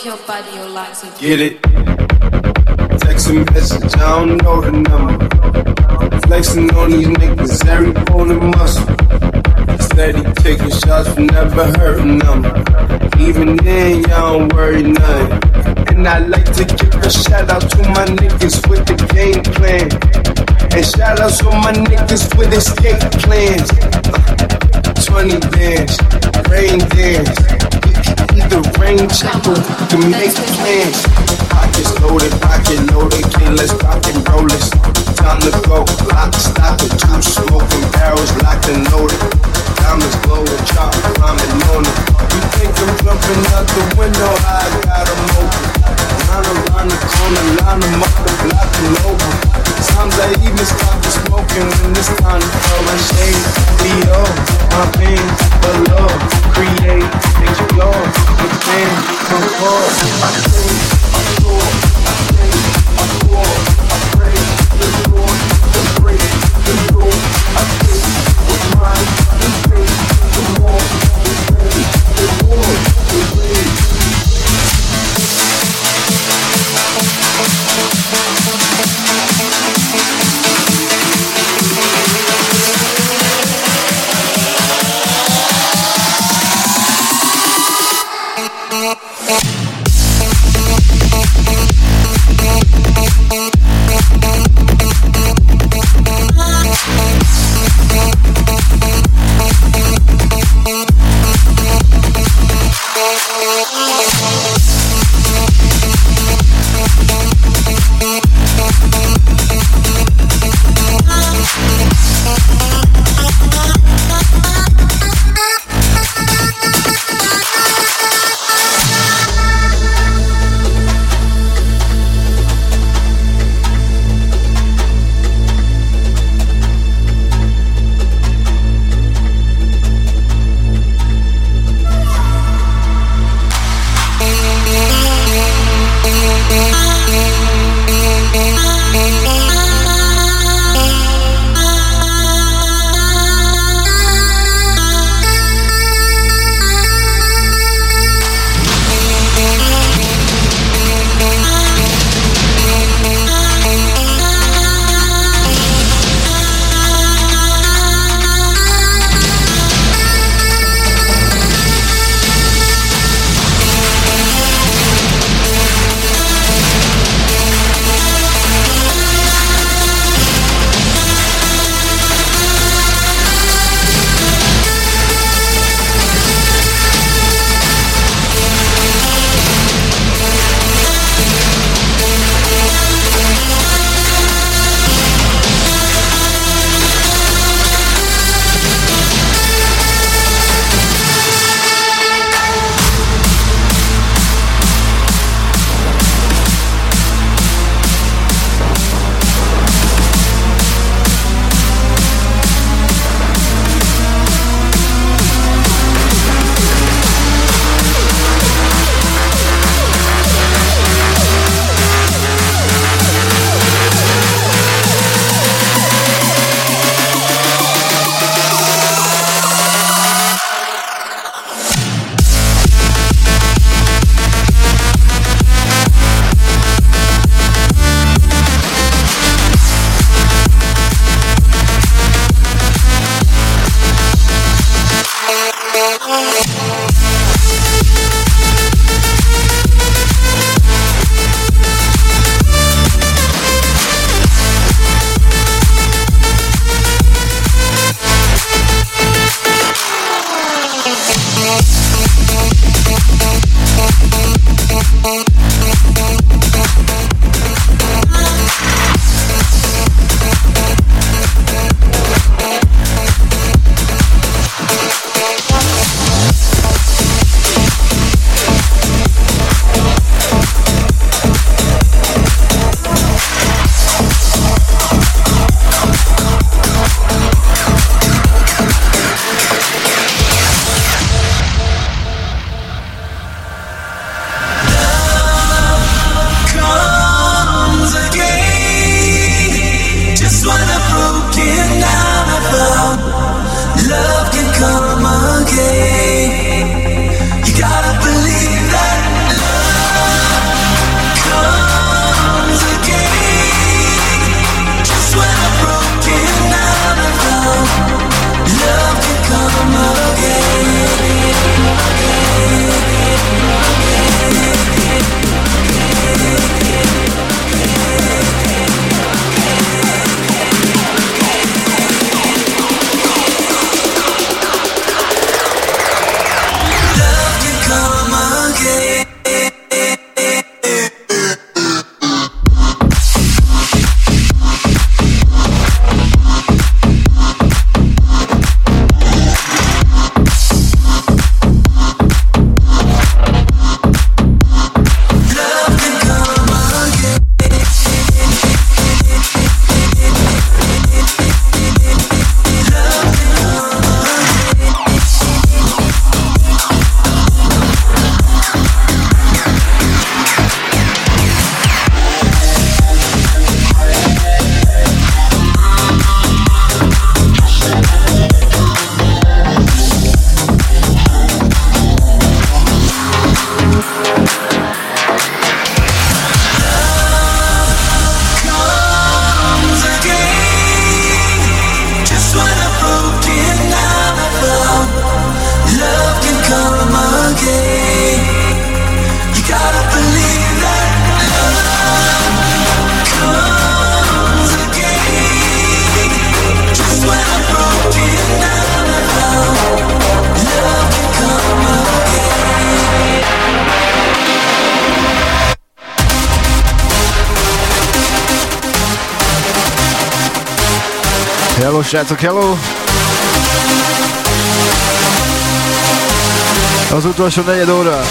your body, your. Get it? Text a message, I don't know the number. Flexing on these niggas, every bone and muscle. Steady taking shots, never hurting them. Even then, y'all don't worry nothing. And I like to give a shout out to my niggas with the game plan. And shout out to my niggas with escape plans. Uh, 20 bands, rain dance. Or we can make plans. Pockets loaded, pocket loaded, can't let's rock and roll this. Time to go, lock, stock, and two smoking barrels locked and loaded. Diamonds glowing, chop, climbing on it. You think I'm jumping out the window? I got 'em open. Line around the corner, line 'em up and block 'em over. Sometimes I even stop the smoking when it's time to Oh, srácok, hello! Az utolsó negyed óra.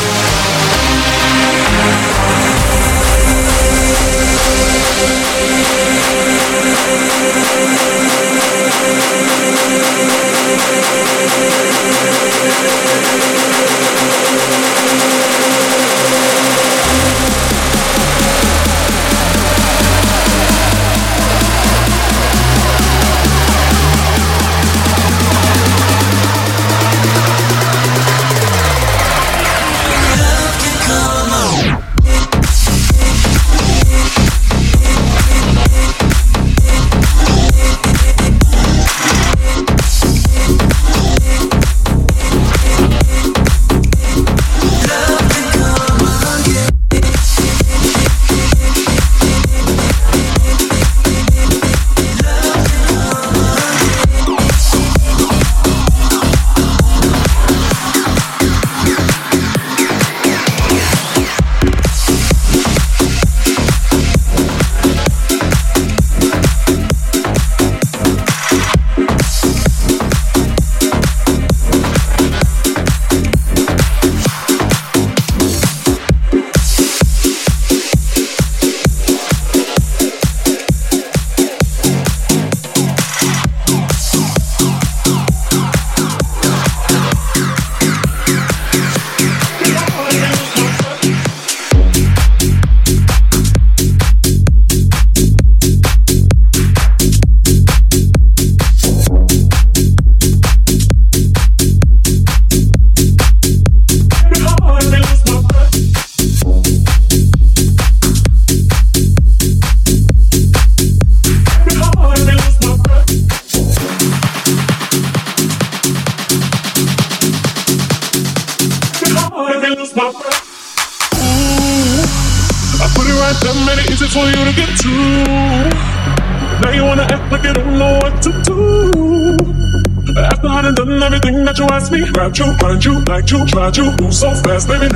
красными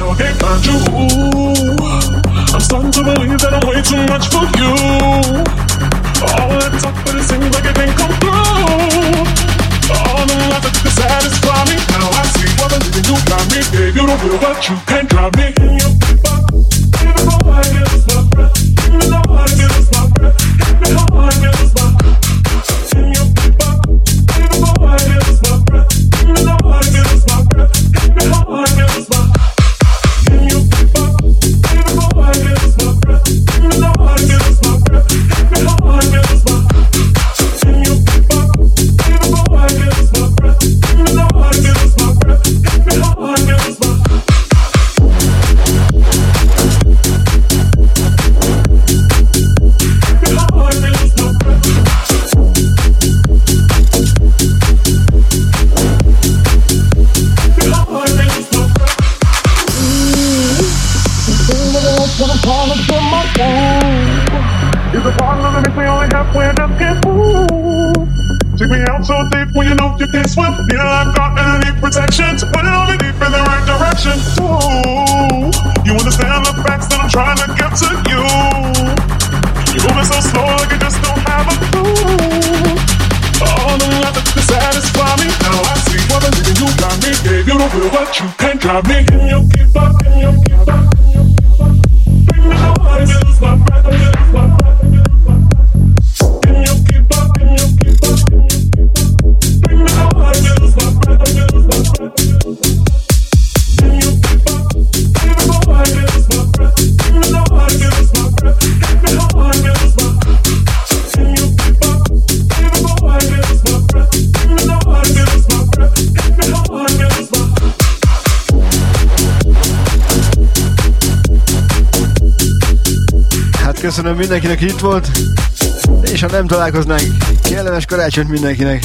találkoznánk. Kellemes karácsonyt mindenkinek!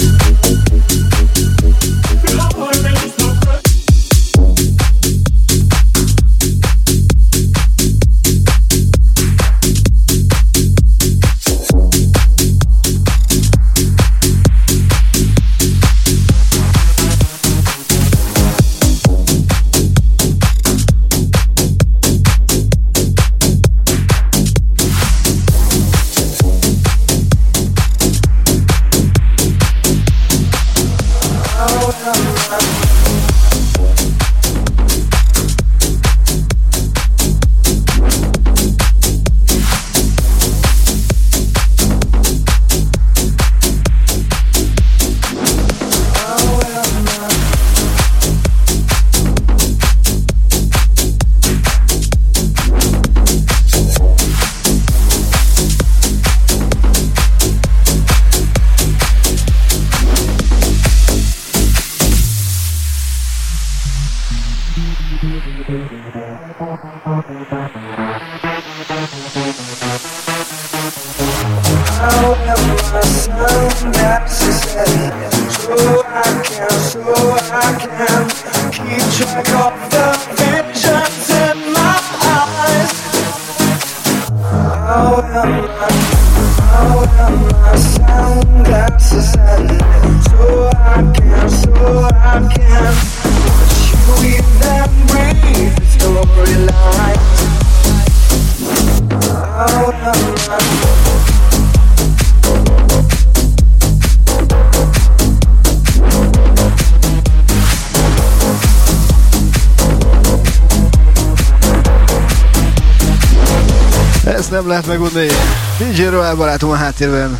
Örömmel barátom a háttérben.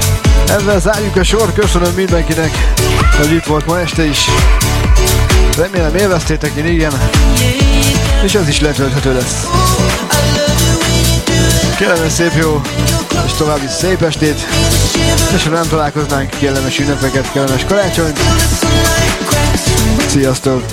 Ezzel zárjuk a sor, köszönöm mindenkinek, hogy itt volt ma este is. Remélem élveztétek, én igen. És ez is letölthető lesz. Kellemes szép jó, és további szép estét. És ha nem találkoznánk, kellemes ünnepeket, kellemes karácsonyt. Sziasztok!